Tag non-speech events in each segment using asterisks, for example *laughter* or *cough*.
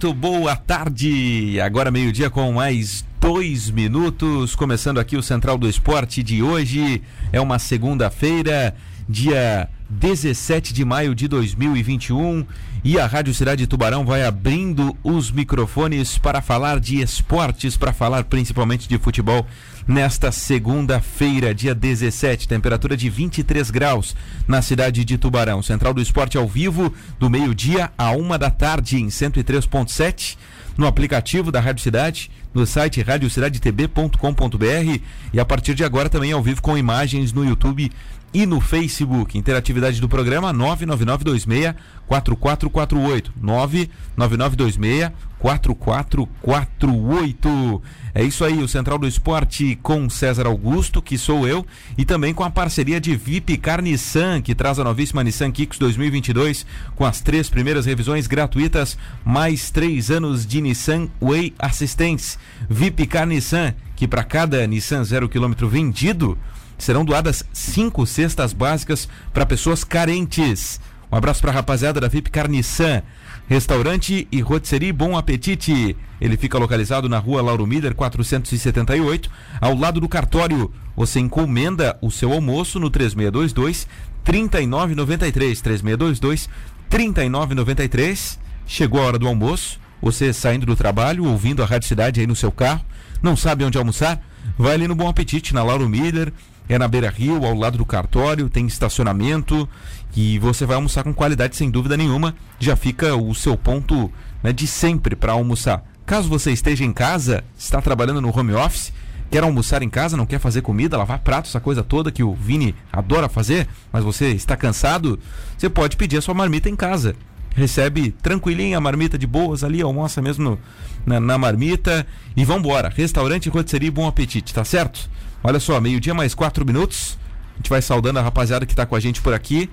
muito boa tarde. Agora meio-dia com mais dois minutos. Começando aqui o Central do Esporte de hoje. É uma segunda-feira, dia 17 de maio de 2021. E a Rádio Cidade de Tubarão vai abrindo os microfones para falar de esportes, para falar principalmente de futebol nesta segunda-feira, dia 17, temperatura de 23 graus na cidade de Tubarão. Central do Esporte ao vivo, do meio-dia a uma da tarde, em 103.7, no aplicativo da Rádio Cidade, no site radiocidadetb.com.br e a partir de agora também ao vivo com imagens no YouTube e no Facebook. Interatividade do programa 99926 4448. 99926 4448. É isso aí, o Central do Esporte com César Augusto, que sou eu, e também com a parceria de VIP Car Nissan, que traz a novíssima Nissan Kicks 2022 com as três primeiras revisões gratuitas, mais três anos de Nissan Way Assistance. VIP Car Nissan, que para cada Nissan zero quilômetro vendido, serão doadas cinco cestas básicas para pessoas carentes. Um abraço para a rapaziada da VIP Carniçan. Restaurante e Rotisserie Bom Apetite. Ele fica localizado na rua Lauro Miller, 478, ao lado do cartório. Você encomenda o seu almoço no 3622 3993. 3622 3993. Chegou a hora do almoço. Você saindo do trabalho, ouvindo a Rádio Cidade aí no seu carro, não sabe onde almoçar? Vai ali no Bom Apetite, na Lauro Miller, é na Beira Rio, ao lado do cartório, tem estacionamento e você vai almoçar com qualidade sem dúvida nenhuma. Já fica o seu ponto né, de sempre para almoçar. Caso você esteja em casa, está trabalhando no home office, quer almoçar em casa, não quer fazer comida, lavar prato, essa coisa toda que o Vini adora fazer, mas você está cansado, você pode pedir a sua marmita em casa. Recebe tranquilinha a marmita de boas ali, almoça mesmo no, na, na, marmita e vambora. Restaurante Rotisserie Bom Apetite, tá certo? Olha só, meio-dia mais quatro minutos. A gente vai saudando a rapaziada que está com a gente por aqui.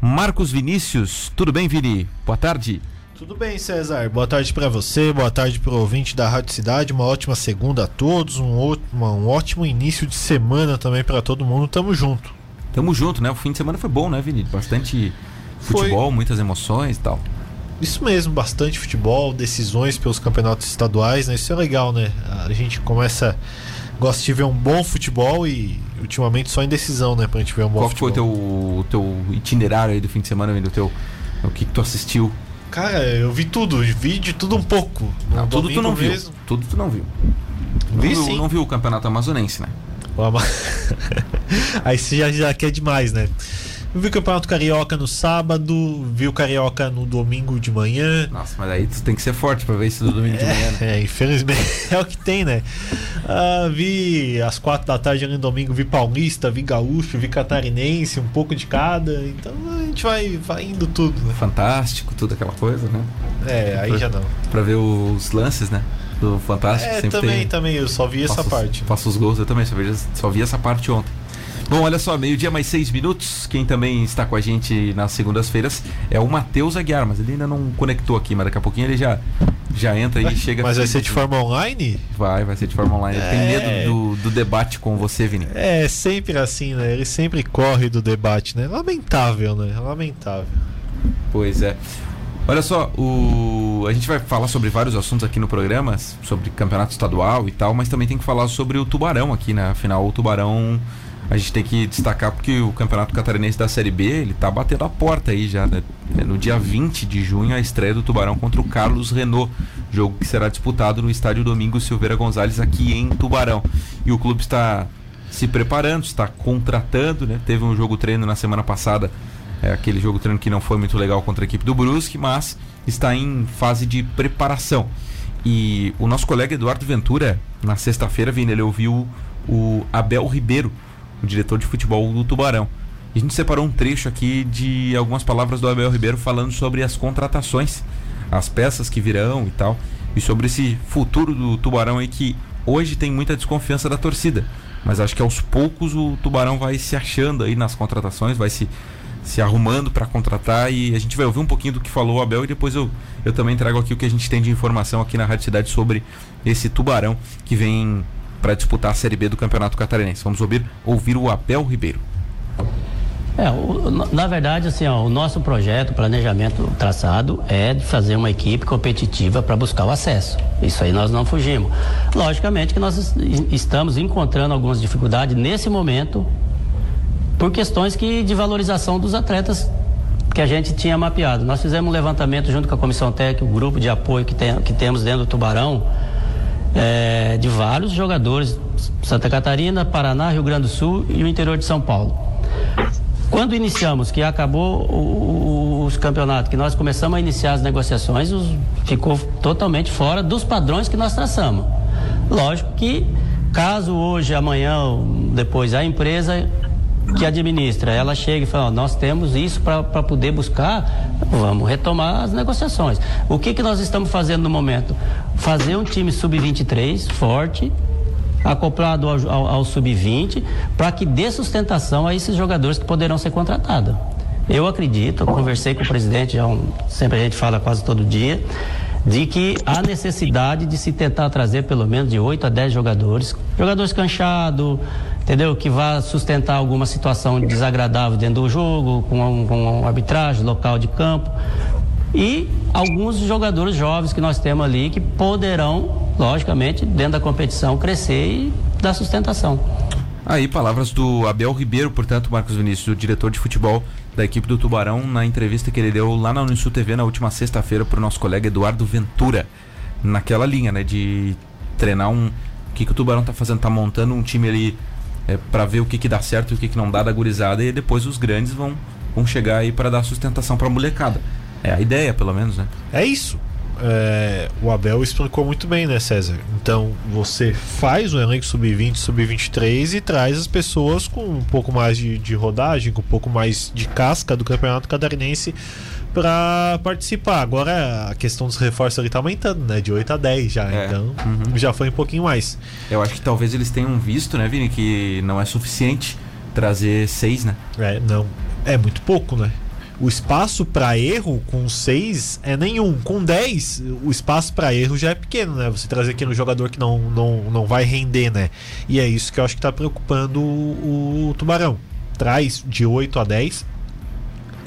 Marcos Vinícius, tudo bem, Vini? Boa tarde. Tudo bem, César. Boa tarde para você, boa tarde para o ouvinte da Rádio Cidade. Uma ótima segunda a todos, um, um ótimo início de semana também para todo mundo. Tamo junto. Tamo junto, né? O fim de semana foi bom, né, Vini? Bastante futebol, foi... muitas emoções e tal. Isso mesmo, bastante futebol, decisões pelos campeonatos estaduais, né? Isso é legal, né? A gente começa gosta de ver um bom futebol e ultimamente só indecisão, né? Pra gente ver um bom Qual futebol. Qual foi o teu, teu itinerário aí do fim de semana, do teu, o que, que tu assistiu? Cara, eu vi tudo, vi de tudo um pouco. Não, tudo tu não viu. Mesmo. Tudo tu não viu. Vi não, sim. não viu o campeonato amazonense, né? *laughs* aí você já, já quer demais, né? Eu vi o Campeonato Carioca no sábado, vi o Carioca no domingo de manhã. Nossa, mas aí tu tem que ser forte pra ver isso no domingo de é, manhã. Né? É, *laughs* infelizmente *laughs* é o que tem, né? Ah, vi às quatro da tarde no domingo, vi Paulista, vi Gaúcho, vi Catarinense, um pouco de cada. Então a gente vai, vai indo tudo, né? Fantástico, tudo aquela coisa, né? É, aí pra, já não. Pra ver os lances, né? Do Fantástico. É, também, tem... também, eu só vi essa parte. Faço os gols, eu também, só vi, só vi essa parte ontem. Bom, olha só, meio-dia mais seis minutos. Quem também está com a gente nas segundas-feiras é o Matheus Aguiar, mas ele ainda não conectou aqui, mas daqui a pouquinho ele já, já entra e chega. Mas vai ser de forma online? Vai, vai ser de forma online. Ele é... tem medo do, do debate com você, Vini. É, sempre assim, né? Ele sempre corre do debate, né? Lamentável, né? Lamentável. Pois é. Olha só, o... a gente vai falar sobre vários assuntos aqui no programa, sobre campeonato estadual e tal, mas também tem que falar sobre o Tubarão aqui, né? Afinal, o Tubarão a gente tem que destacar porque o Campeonato Catarinense da Série B, ele tá batendo a porta aí já, né? No dia 20 de junho, a estreia do Tubarão contra o Carlos Renault, jogo que será disputado no estádio Domingo Silveira Gonzalez aqui em Tubarão. E o clube está se preparando, está contratando, né? Teve um jogo treino na semana passada, é, aquele jogo treino que não foi muito legal contra a equipe do Brusque, mas está em fase de preparação. E o nosso colega Eduardo Ventura, na sexta-feira, vindo, ele ouviu o Abel Ribeiro, o diretor de futebol do Tubarão. A gente separou um trecho aqui de algumas palavras do Abel Ribeiro falando sobre as contratações, as peças que virão e tal, e sobre esse futuro do Tubarão aí que hoje tem muita desconfiança da torcida. Mas acho que aos poucos o Tubarão vai se achando aí nas contratações, vai se, se arrumando para contratar e a gente vai ouvir um pouquinho do que falou o Abel e depois eu, eu também trago aqui o que a gente tem de informação aqui na Rádio Cidade sobre esse Tubarão que vem para disputar a Série B do Campeonato Catarinense. Vamos ouvir, ouvir o Abel Ribeiro. É, o, na verdade, assim, ó, o nosso projeto, planejamento traçado é de fazer uma equipe competitiva para buscar o acesso. Isso aí nós não fugimos. Logicamente que nós estamos encontrando algumas dificuldades nesse momento por questões que, de valorização dos atletas que a gente tinha mapeado. Nós fizemos um levantamento junto com a comissão técnica, o grupo de apoio que, tem, que temos dentro do Tubarão, é, de vários jogadores, Santa Catarina, Paraná, Rio Grande do Sul e o interior de São Paulo. Quando iniciamos, que acabou o, o, os campeonatos, que nós começamos a iniciar as negociações, os, ficou totalmente fora dos padrões que nós traçamos. Lógico que, caso hoje, amanhã, depois a empresa que administra, ela chega e fala, nós temos isso para poder buscar, vamos retomar as negociações. O que, que nós estamos fazendo no momento? Fazer um time sub-23 forte, acoplado ao, ao, ao sub-20, para que dê sustentação a esses jogadores que poderão ser contratados. Eu acredito, eu conversei com o presidente, já um, sempre a gente fala quase todo dia, de que há necessidade de se tentar trazer pelo menos de 8 a 10 jogadores, jogadores canchados, entendeu? Que vá sustentar alguma situação desagradável dentro do jogo, com, com arbitragem, local de campo. E alguns jogadores jovens que nós temos ali que poderão, logicamente, dentro da competição, crescer e dar sustentação. Aí, palavras do Abel Ribeiro, portanto, Marcos Vinícius, o diretor de futebol da equipe do Tubarão, na entrevista que ele deu lá na Unisul TV na última sexta-feira para o nosso colega Eduardo Ventura. Naquela linha, né, de treinar um. O que, que o Tubarão tá fazendo? Tá montando um time ali é, para ver o que, que dá certo e o que, que não dá da gurizada e depois os grandes vão, vão chegar aí para dar sustentação para a molecada. É a ideia, pelo menos, né? É isso. É, o Abel explicou muito bem, né, César? Então você faz o elenco sub-20, sub-23 e traz as pessoas com um pouco mais de, de rodagem, com um pouco mais de casca do campeonato catarinense para participar. Agora a questão dos reforços ali tá aumentando, né? De 8 a 10 já. É. Então uhum. já foi um pouquinho mais. Eu acho que talvez eles tenham visto, né, Vini, que não é suficiente trazer seis, né? É, não. É muito pouco, né? O espaço para erro com 6 é nenhum. Com 10, o espaço para erro já é pequeno, né? Você trazer aqui no jogador que não, não, não vai render, né? E é isso que eu acho que tá preocupando o, o Tubarão. Traz de 8 a 10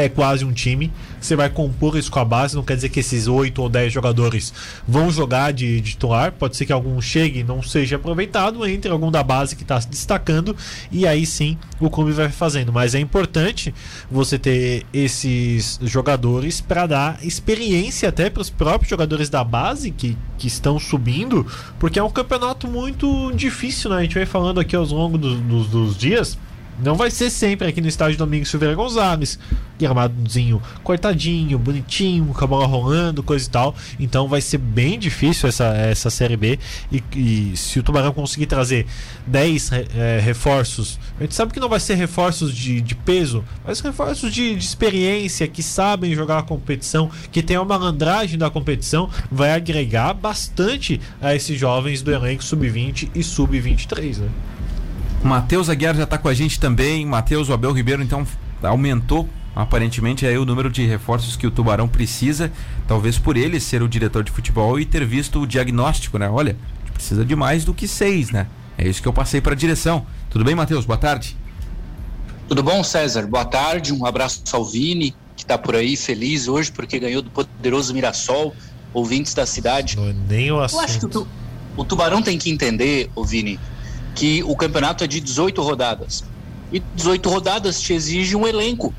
é quase um time. Você vai compor isso com a base, não quer dizer que esses 8 ou 10 jogadores vão jogar de, titular. Pode ser que algum chegue e não seja aproveitado, entre algum da base que está se destacando, e aí sim o clube vai fazendo. Mas é importante você ter esses jogadores para dar experiência até para os próprios jogadores da base que, que estão subindo, porque é um campeonato muito difícil, né? A gente vai falando aqui ao longo do, do, dos dias. Não vai ser sempre aqui no estádio Domingos Silveira Gonzalez, gramadozinho cortadinho, bonitinho, com a bola rolando, coisa e tal. Então vai ser bem difícil essa, essa Série B. E, e se o Tubarão conseguir trazer 10 é, reforços, a gente sabe que não vai ser reforços de, de peso, mas reforços de, de experiência, que sabem jogar a competição, que tem a malandragem da competição, vai agregar bastante a esses jovens do elenco sub-20 e sub-23, né? Matheus Aguiar já está com a gente também. Matheus, o Abel Ribeiro então aumentou aparentemente aí o número de reforços que o Tubarão precisa, talvez por ele ser o diretor de futebol e ter visto o diagnóstico, né? Olha, a gente precisa de mais do que seis, né? É isso que eu passei para a direção. Tudo bem, Matheus? Boa tarde. Tudo bom, César? Boa tarde. Um abraço ao Vini, que está por aí feliz hoje porque ganhou do poderoso Mirassol, ouvintes da cidade. Não é nem o assunto. Eu acho que o, tu, o Tubarão tem que entender, ô Vini, que o campeonato é de 18 rodadas. E 18 rodadas te exige um elenco.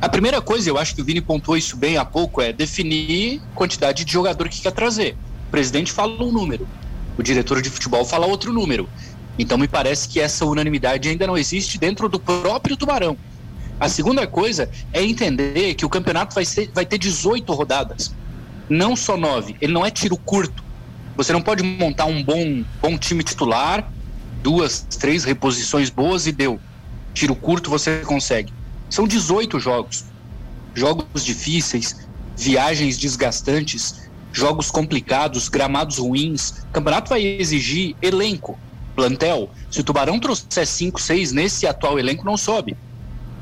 A primeira coisa, eu acho que o Vini pontuou isso bem há pouco, é definir quantidade de jogador que quer trazer. O presidente fala um número, o diretor de futebol fala outro número. Então me parece que essa unanimidade ainda não existe dentro do próprio Tubarão. A segunda coisa é entender que o campeonato vai, ser, vai ter 18 rodadas, não só nove. Ele não é tiro curto. Você não pode montar um bom, bom time titular, duas, três reposições boas e deu. Tiro curto você consegue. São 18 jogos. Jogos difíceis, viagens desgastantes, jogos complicados, gramados ruins. O campeonato vai exigir elenco, plantel. Se o Tubarão trouxer 5, 6 nesse atual elenco, não sobe.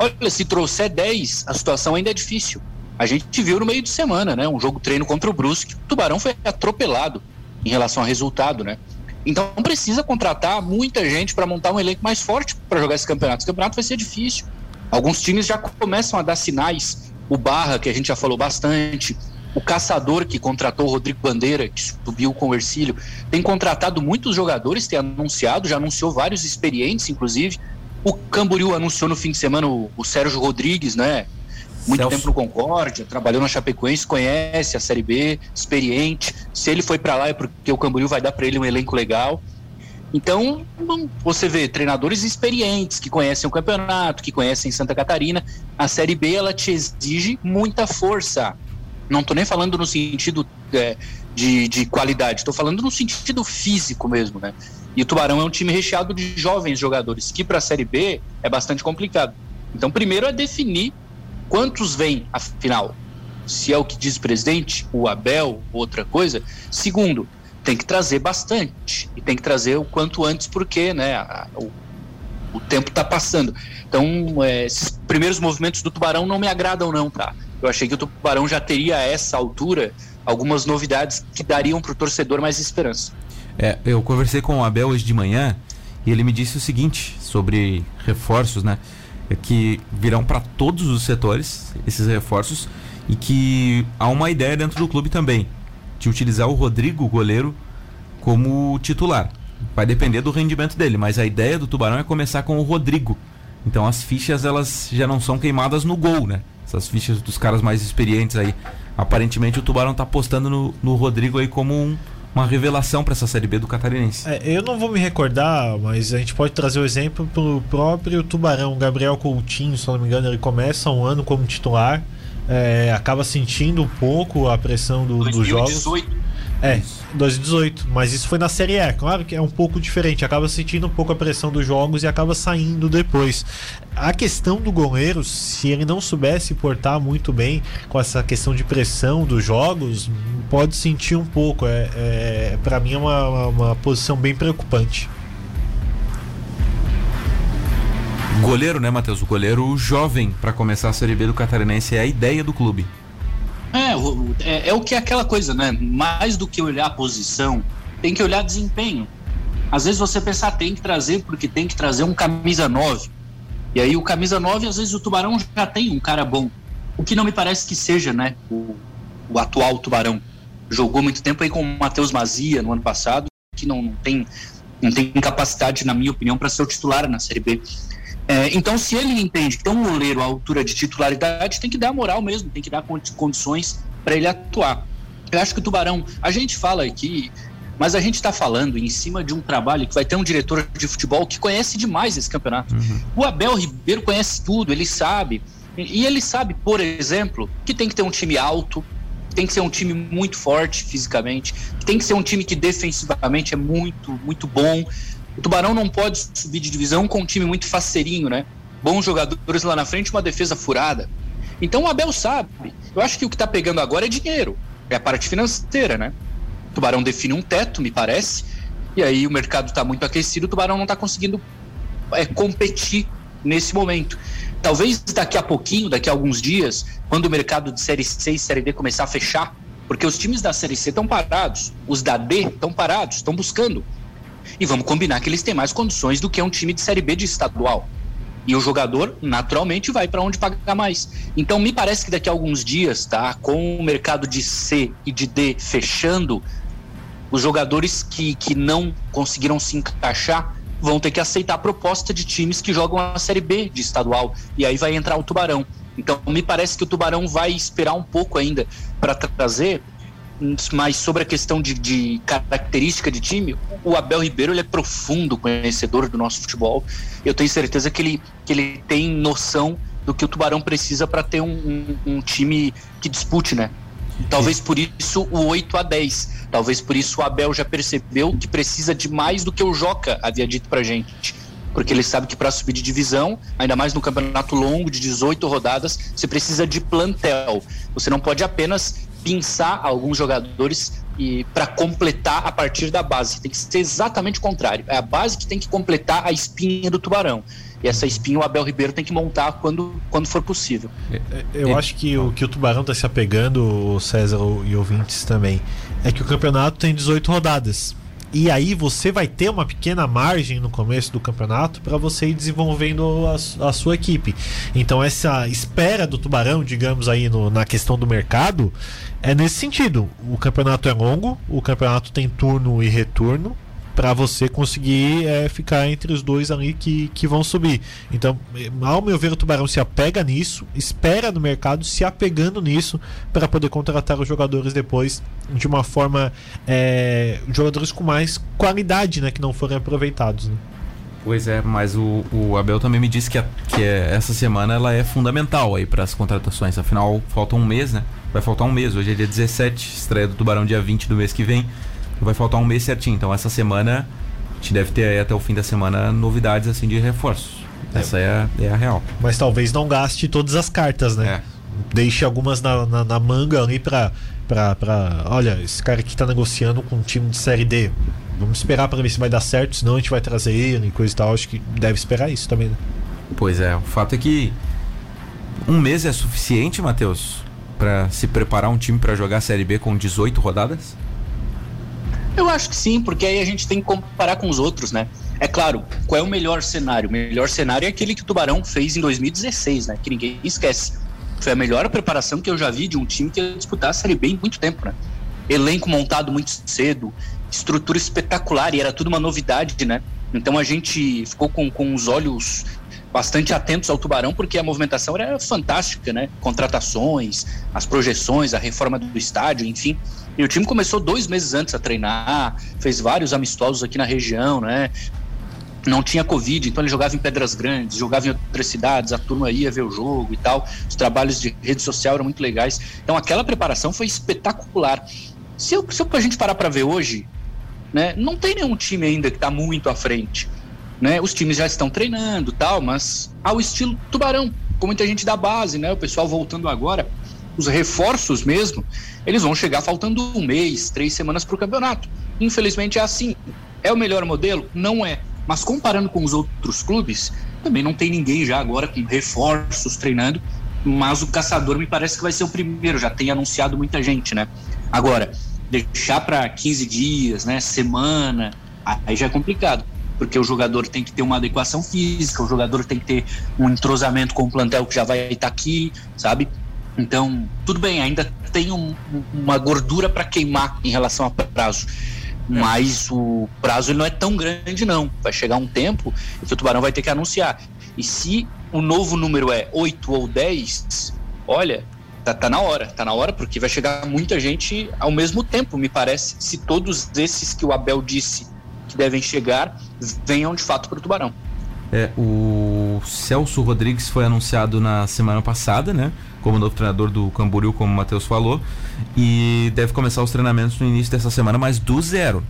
Olha, se trouxer 10, a situação ainda é difícil. A gente viu no meio de semana, né? Um jogo treino contra o Brusque. O Tubarão foi atropelado em relação ao resultado, né? Então precisa contratar muita gente para montar um elenco mais forte para jogar esse campeonato. Esse campeonato vai ser difícil. Alguns times já começam a dar sinais. O Barra, que a gente já falou bastante, o Caçador, que contratou o Rodrigo Bandeira, que subiu com o Ercílio, tem contratado muitos jogadores, tem anunciado, já anunciou vários experientes, inclusive. O Camboriú anunciou no fim de semana o, o Sérgio Rodrigues, né? Muito Celso. tempo no Concórdia, trabalhou na Chapecoense, conhece a Série B, experiente. Se ele foi para lá é porque o Camboriú vai dar para ele um elenco legal. Então, você vê treinadores experientes que conhecem o campeonato, que conhecem Santa Catarina. A Série B ela te exige muita força. Não estou nem falando no sentido é, de, de qualidade, estou falando no sentido físico mesmo, né? E o Tubarão é um time recheado de jovens jogadores, que para a Série B é bastante complicado. Então, primeiro é definir quantos vêm, afinal. Se é o que diz o presidente, o Abel, outra coisa. Segundo, tem que trazer bastante e tem que trazer o quanto antes porque né, a, o, o, tempo está passando. Então, é, esses primeiros movimentos do Tubarão não me agradam não, tá? Eu achei que o Tubarão já teria a essa altura algumas novidades que dariam para o torcedor mais esperança. É, eu conversei com o Abel hoje de manhã e ele me disse o seguinte sobre reforços, né? É que virão para todos os setores esses reforços e que há uma ideia dentro do clube também de utilizar o Rodrigo, goleiro, como titular. Vai depender do rendimento dele, mas a ideia do Tubarão é começar com o Rodrigo. Então as fichas elas já não são queimadas no gol, né? Essas fichas dos caras mais experientes aí. Aparentemente o Tubarão tá apostando no, no Rodrigo aí como um, uma revelação para essa Série B do Catarinense. É, eu não vou me recordar, mas a gente pode trazer o exemplo pro próprio Tubarão. Gabriel Coutinho, se não me engano, ele começa um ano como titular é, acaba sentindo um pouco a pressão do, 2018. dos jogos. É, 2018, mas isso foi na Série E. Claro que é um pouco diferente, acaba sentindo um pouco a pressão dos jogos e acaba saindo depois. A questão do goleiro, se ele não soubesse portar muito bem com essa questão de pressão dos jogos, pode sentir um pouco. É, é para mim é uma, uma, uma posição bem preocupante. Goleiro, né, Matheus? O goleiro jovem para começar a Série B do Catarinense é a ideia do clube. É, é, é, o que é aquela coisa, né? Mais do que olhar a posição, tem que olhar desempenho. Às vezes você pensar, tem que trazer, porque tem que trazer um camisa 9. E aí o camisa 9, às vezes o Tubarão já tem um cara bom. O que não me parece que seja, né? O, o atual Tubarão. Jogou muito tempo aí com o Matheus Mazia no ano passado, que não, não tem não tem capacidade, na minha opinião, para ser o titular na Série B. É, então, se ele entende que tem um goleiro à altura de titularidade, tem que dar moral mesmo, tem que dar condições para ele atuar. Eu acho que o Tubarão, a gente fala aqui, mas a gente está falando em cima de um trabalho que vai ter um diretor de futebol que conhece demais esse campeonato. Uhum. O Abel Ribeiro conhece tudo, ele sabe. E ele sabe, por exemplo, que tem que ter um time alto, tem que ser um time muito forte fisicamente, tem que ser um time que defensivamente é muito, muito bom. O Tubarão não pode subir de divisão com um time muito faceirinho, né? Bons jogadores lá na frente, uma defesa furada. Então o Abel sabe. Eu acho que o que está pegando agora é dinheiro. É a parte financeira, né? O Tubarão define um teto, me parece. E aí o mercado está muito aquecido, o Tubarão não está conseguindo é, competir nesse momento. Talvez daqui a pouquinho, daqui a alguns dias, quando o mercado de Série C e Série D começar a fechar, porque os times da Série C estão parados, os da D estão parados, estão buscando. E vamos combinar que eles têm mais condições do que um time de Série B de estadual. E o jogador, naturalmente, vai para onde pagar mais. Então, me parece que daqui a alguns dias, tá? Com o mercado de C e de D fechando, os jogadores que, que não conseguiram se encaixar vão ter que aceitar a proposta de times que jogam a Série B de estadual. E aí vai entrar o Tubarão. Então, me parece que o Tubarão vai esperar um pouco ainda para trazer mas sobre a questão de, de, característica de time, o Abel Ribeiro ele é profundo conhecedor do nosso futebol. Eu tenho certeza que ele, que ele tem noção do que o Tubarão precisa para ter um, um, um, time que dispute, né? Talvez por isso o 8 a 10. Talvez por isso o Abel já percebeu que precisa de mais do que o Joca havia dito pra gente. Porque ele sabe que para subir de divisão, ainda mais no campeonato longo de 18 rodadas, você precisa de plantel. Você não pode apenas pinçar alguns jogadores e para completar a partir da base. Tem que ser exatamente o contrário. É a base que tem que completar a espinha do tubarão. E essa espinha o Abel Ribeiro tem que montar quando, quando for possível. É, é, eu acho que o que o Tubarão está se apegando, o César e ouvintes também, é que o campeonato tem 18 rodadas. E aí você vai ter uma pequena margem no começo do campeonato para você ir desenvolvendo a, a, sua equipe. Então essa espera do Tubarão, digamos aí no, na questão do mercado, é nesse sentido. O campeonato é longo, o campeonato tem turno e retorno para você conseguir é, ficar entre os dois ali que, que vão subir. Então, ao meu ver, o Tubarão se apega nisso, espera no mercado, se apegando nisso para poder contratar os jogadores depois de uma forma é, jogadores com mais qualidade, né, que não forem aproveitados. Né? Pois é, mas o, o Abel também me disse que, a, que é, essa semana ela é fundamental aí para as contratações. Afinal, falta um mês, né? Vai faltar um mês. Hoje é dia 17, estreia do Tubarão dia 20 do mês que vem vai faltar um mês certinho. Então essa semana a gente deve ter aí até o fim da semana novidades assim de reforços. É. Essa é a, é a real. Mas talvez não gaste todas as cartas, né? É. Deixe algumas na, na, na, manga ali pra, pra, pra. Olha, esse cara aqui tá negociando com um time de série D. Vamos esperar para ver se vai dar certo, senão a gente vai trazer ele e coisa e tal. Acho que deve esperar isso também, né? Pois é, o fato é que um mês é suficiente, Matheus, para se preparar um time para jogar a Série B com 18 rodadas? Eu acho que sim, porque aí a gente tem que comparar com os outros, né? É claro, qual é o melhor cenário? O melhor cenário é aquele que o Tubarão fez em 2016, né? Que ninguém esquece. Foi a melhor preparação que eu já vi de um time que ia disputar a Série B em muito tempo, né? Elenco montado muito cedo, estrutura espetacular e era tudo uma novidade, né? Então a gente ficou com, com os olhos bastante atentos ao Tubarão, porque a movimentação era fantástica, né? Contratações, as projeções, a reforma do estádio, enfim. E o time começou dois meses antes a treinar, fez vários amistosos aqui na região, né? Não tinha Covid, então ele jogava em Pedras Grandes, jogava em outras cidades, a turma ia ver o jogo e tal. Os trabalhos de rede social eram muito legais. Então aquela preparação foi espetacular. Se, eu, se eu, a gente parar para ver hoje, né, não tem nenhum time ainda que está muito à frente. Né? Os times já estão treinando tal, mas ao estilo Tubarão, com muita gente da base, né? O pessoal voltando agora os reforços mesmo, eles vão chegar faltando um mês, três semanas para o campeonato. Infelizmente é assim. É o melhor modelo? Não é. Mas comparando com os outros clubes, também não tem ninguém já agora com reforços treinando. Mas o caçador me parece que vai ser o primeiro, já tem anunciado muita gente, né? Agora, deixar para 15 dias, né? Semana, aí já é complicado porque o jogador tem que ter uma adequação física, o jogador tem que ter um entrosamento com o plantel que já vai estar aqui, sabe? Então, tudo bem, ainda tem um, uma gordura para queimar em relação a prazo. Mas o prazo não é tão grande, não. Vai chegar um tempo que o Tubarão vai ter que anunciar. E se o novo número é 8 ou 10, olha, tá, tá na hora. Tá na hora porque vai chegar muita gente ao mesmo tempo, me parece. Se todos esses que o Abel disse que devem chegar venham de fato para o Tubarão. É, o Celso Rodrigues foi anunciado na semana passada, né? Como novo treinador do Camboriú, como o Matheus falou. E deve começar os treinamentos no início dessa semana, mas do zero.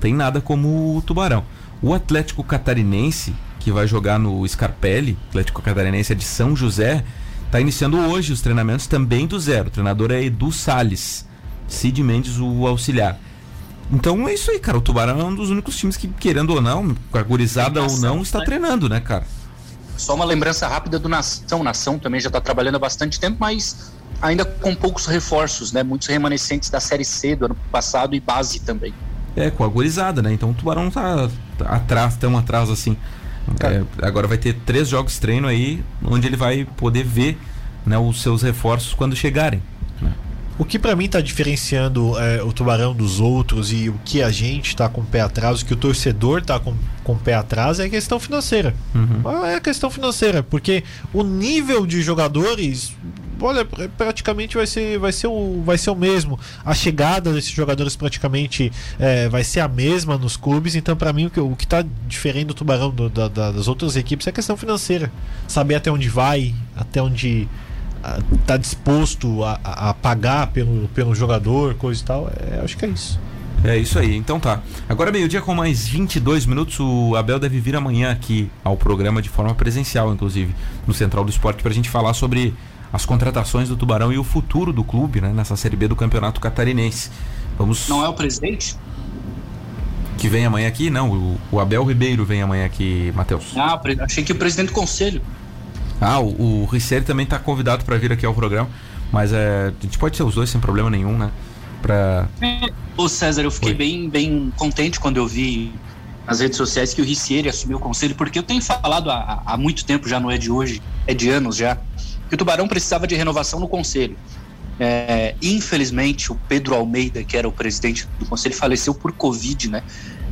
Tem nada como o Tubarão. O Atlético Catarinense, que vai jogar no Scarpelli, Atlético Catarinense é de São José, está iniciando hoje os treinamentos também do zero. O treinador é Edu Sales. Cid Mendes, o auxiliar. Então é isso aí, cara. O Tubarão é um dos únicos times que, querendo ou não, cagurizada ou não, está né? treinando, né, cara? Só uma lembrança rápida do Nação. Nação também já está trabalhando há bastante tempo, mas ainda com poucos reforços, né? Muitos remanescentes da Série C do ano passado e base também. É, com a gurizada, né? Então o Tubarão tá, tá atrás, tão atrás assim. É, agora vai ter três jogos de treino aí, onde ele vai poder ver né, os seus reforços quando chegarem. Né? O que para mim está diferenciando é, o Tubarão dos outros e o que a gente está com o pé atrás, o que o torcedor está com, com o pé atrás é a questão financeira. Uhum. É a questão financeira, porque o nível de jogadores olha, praticamente vai ser, vai ser, o, vai ser o mesmo. A chegada desses jogadores praticamente é, vai ser a mesma nos clubes. Então, para mim, o que, o que tá diferente do Tubarão do, da, das outras equipes é a questão financeira. Saber até onde vai, até onde tá disposto a, a, pagar pelo, pelo jogador, coisa e tal, é, acho que é isso. É isso aí, então tá. Agora meio-dia com mais 22 minutos, o Abel deve vir amanhã aqui ao programa de forma presencial, inclusive, no Central do Esporte, pra gente falar sobre as contratações do Tubarão e o futuro do clube, né, nessa Série B do Campeonato Catarinense. Vamos... Não é o presidente? Que vem amanhã aqui? Não, o, o Abel Ribeiro vem amanhã aqui, Matheus. Ah, achei que o presidente do conselho. Ah, o, o também está convidado para vir aqui ao programa, mas é, a gente pode ser os dois sem problema nenhum, né? Pra... Ô César, eu fiquei bem, bem contente quando eu vi nas redes sociais que o Ricieri assumiu o conselho, porque eu tenho falado há, há muito tempo, já não é de hoje, é de anos já, que o Tubarão precisava de renovação no conselho. É, infelizmente, o Pedro Almeida, que era o presidente do conselho, faleceu por Covid, né?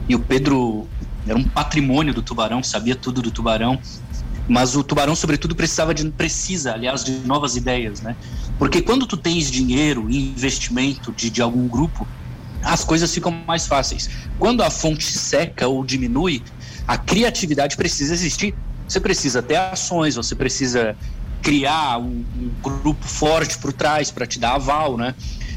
E o Pedro era um patrimônio do Tubarão, sabia tudo do Tubarão. Mas o Tubarão, sobretudo, precisava de, precisa, aliás, de novas ideias, né? Porque quando tu tens dinheiro e investimento de, de algum grupo, as coisas ficam mais fáceis. Quando a fonte seca ou diminui, a criatividade precisa existir. Você precisa ter ações, você precisa criar um, um grupo forte por trás para te dar aval, né?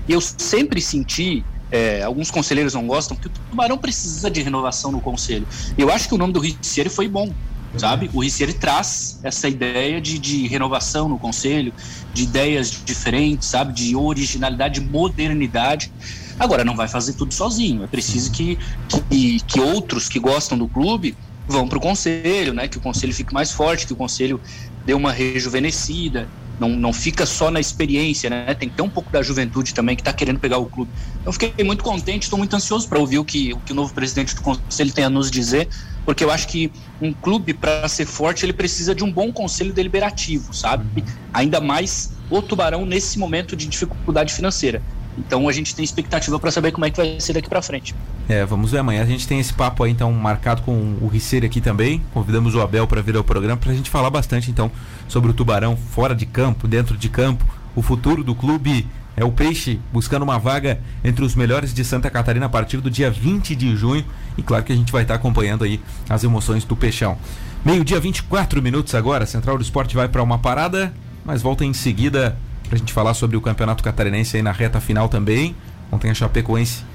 E eu sempre senti é, alguns conselheiros não gostam, que o Tubarão precisa de renovação no conselho. Eu acho que o nome do Ricieri foi bom, sabe? O Ricieri traz essa ideia de, de renovação no conselho, de ideias diferentes, sabe? De originalidade, de modernidade. Agora, não vai fazer tudo sozinho. É preciso que, que, que outros que gostam do clube vão para o conselho, né? Que o conselho fique mais forte, que o conselho dê uma rejuvenescida, não, não fica só na experiência, né? Tem que ter um pouco da juventude também que está querendo pegar o clube. Eu fiquei muito contente, estou muito ansioso para ouvir o que, o que o novo presidente do conselho tem a nos dizer, porque eu acho que um clube, para ser forte, ele precisa de um bom conselho deliberativo, sabe? Ainda mais o Tubarão nesse momento de dificuldade financeira. Então a gente tem expectativa para saber como é que vai ser daqui para frente. É, vamos ver amanhã. A gente tem esse papo aí então marcado com o Riceiro aqui também. Convidamos o Abel para vir ao programa para a gente falar bastante então sobre o Tubarão fora de campo, dentro de campo, o futuro do clube. É o Peixe buscando uma vaga entre os melhores de Santa Catarina a partir do dia 20 de junho. E claro que a gente vai estar acompanhando aí as emoções do Peixão. Meio-dia, 24 minutos agora. Central do Esporte vai para uma parada, mas volta em seguida pra gente falar sobre o Campeonato Catarinense aí na reta final também. Ontem a Chapecoense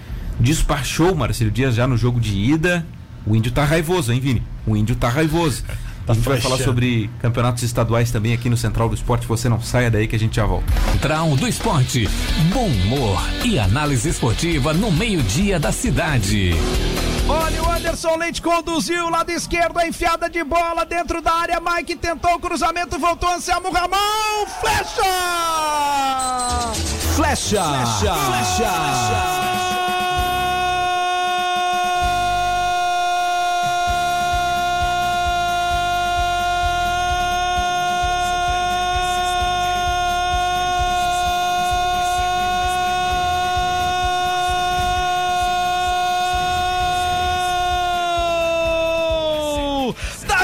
despachou o Marcelo Dias já no jogo de ida. O índio tá raivoso, hein, Vini? O índio tá raivoso. A gente vai falar sobre campeonatos estaduais também aqui no Central do Esporte. Você não saia daí que a gente já volta. Central do Esporte. Bom humor e análise esportiva no meio-dia da cidade. Olha, o Anderson Leite conduziu lado esquerdo, a enfiada de bola dentro da área. Mike tentou o cruzamento, voltou Anselmo Ramon. Flecha! Flecha! Flecha! Flecha! Flecha!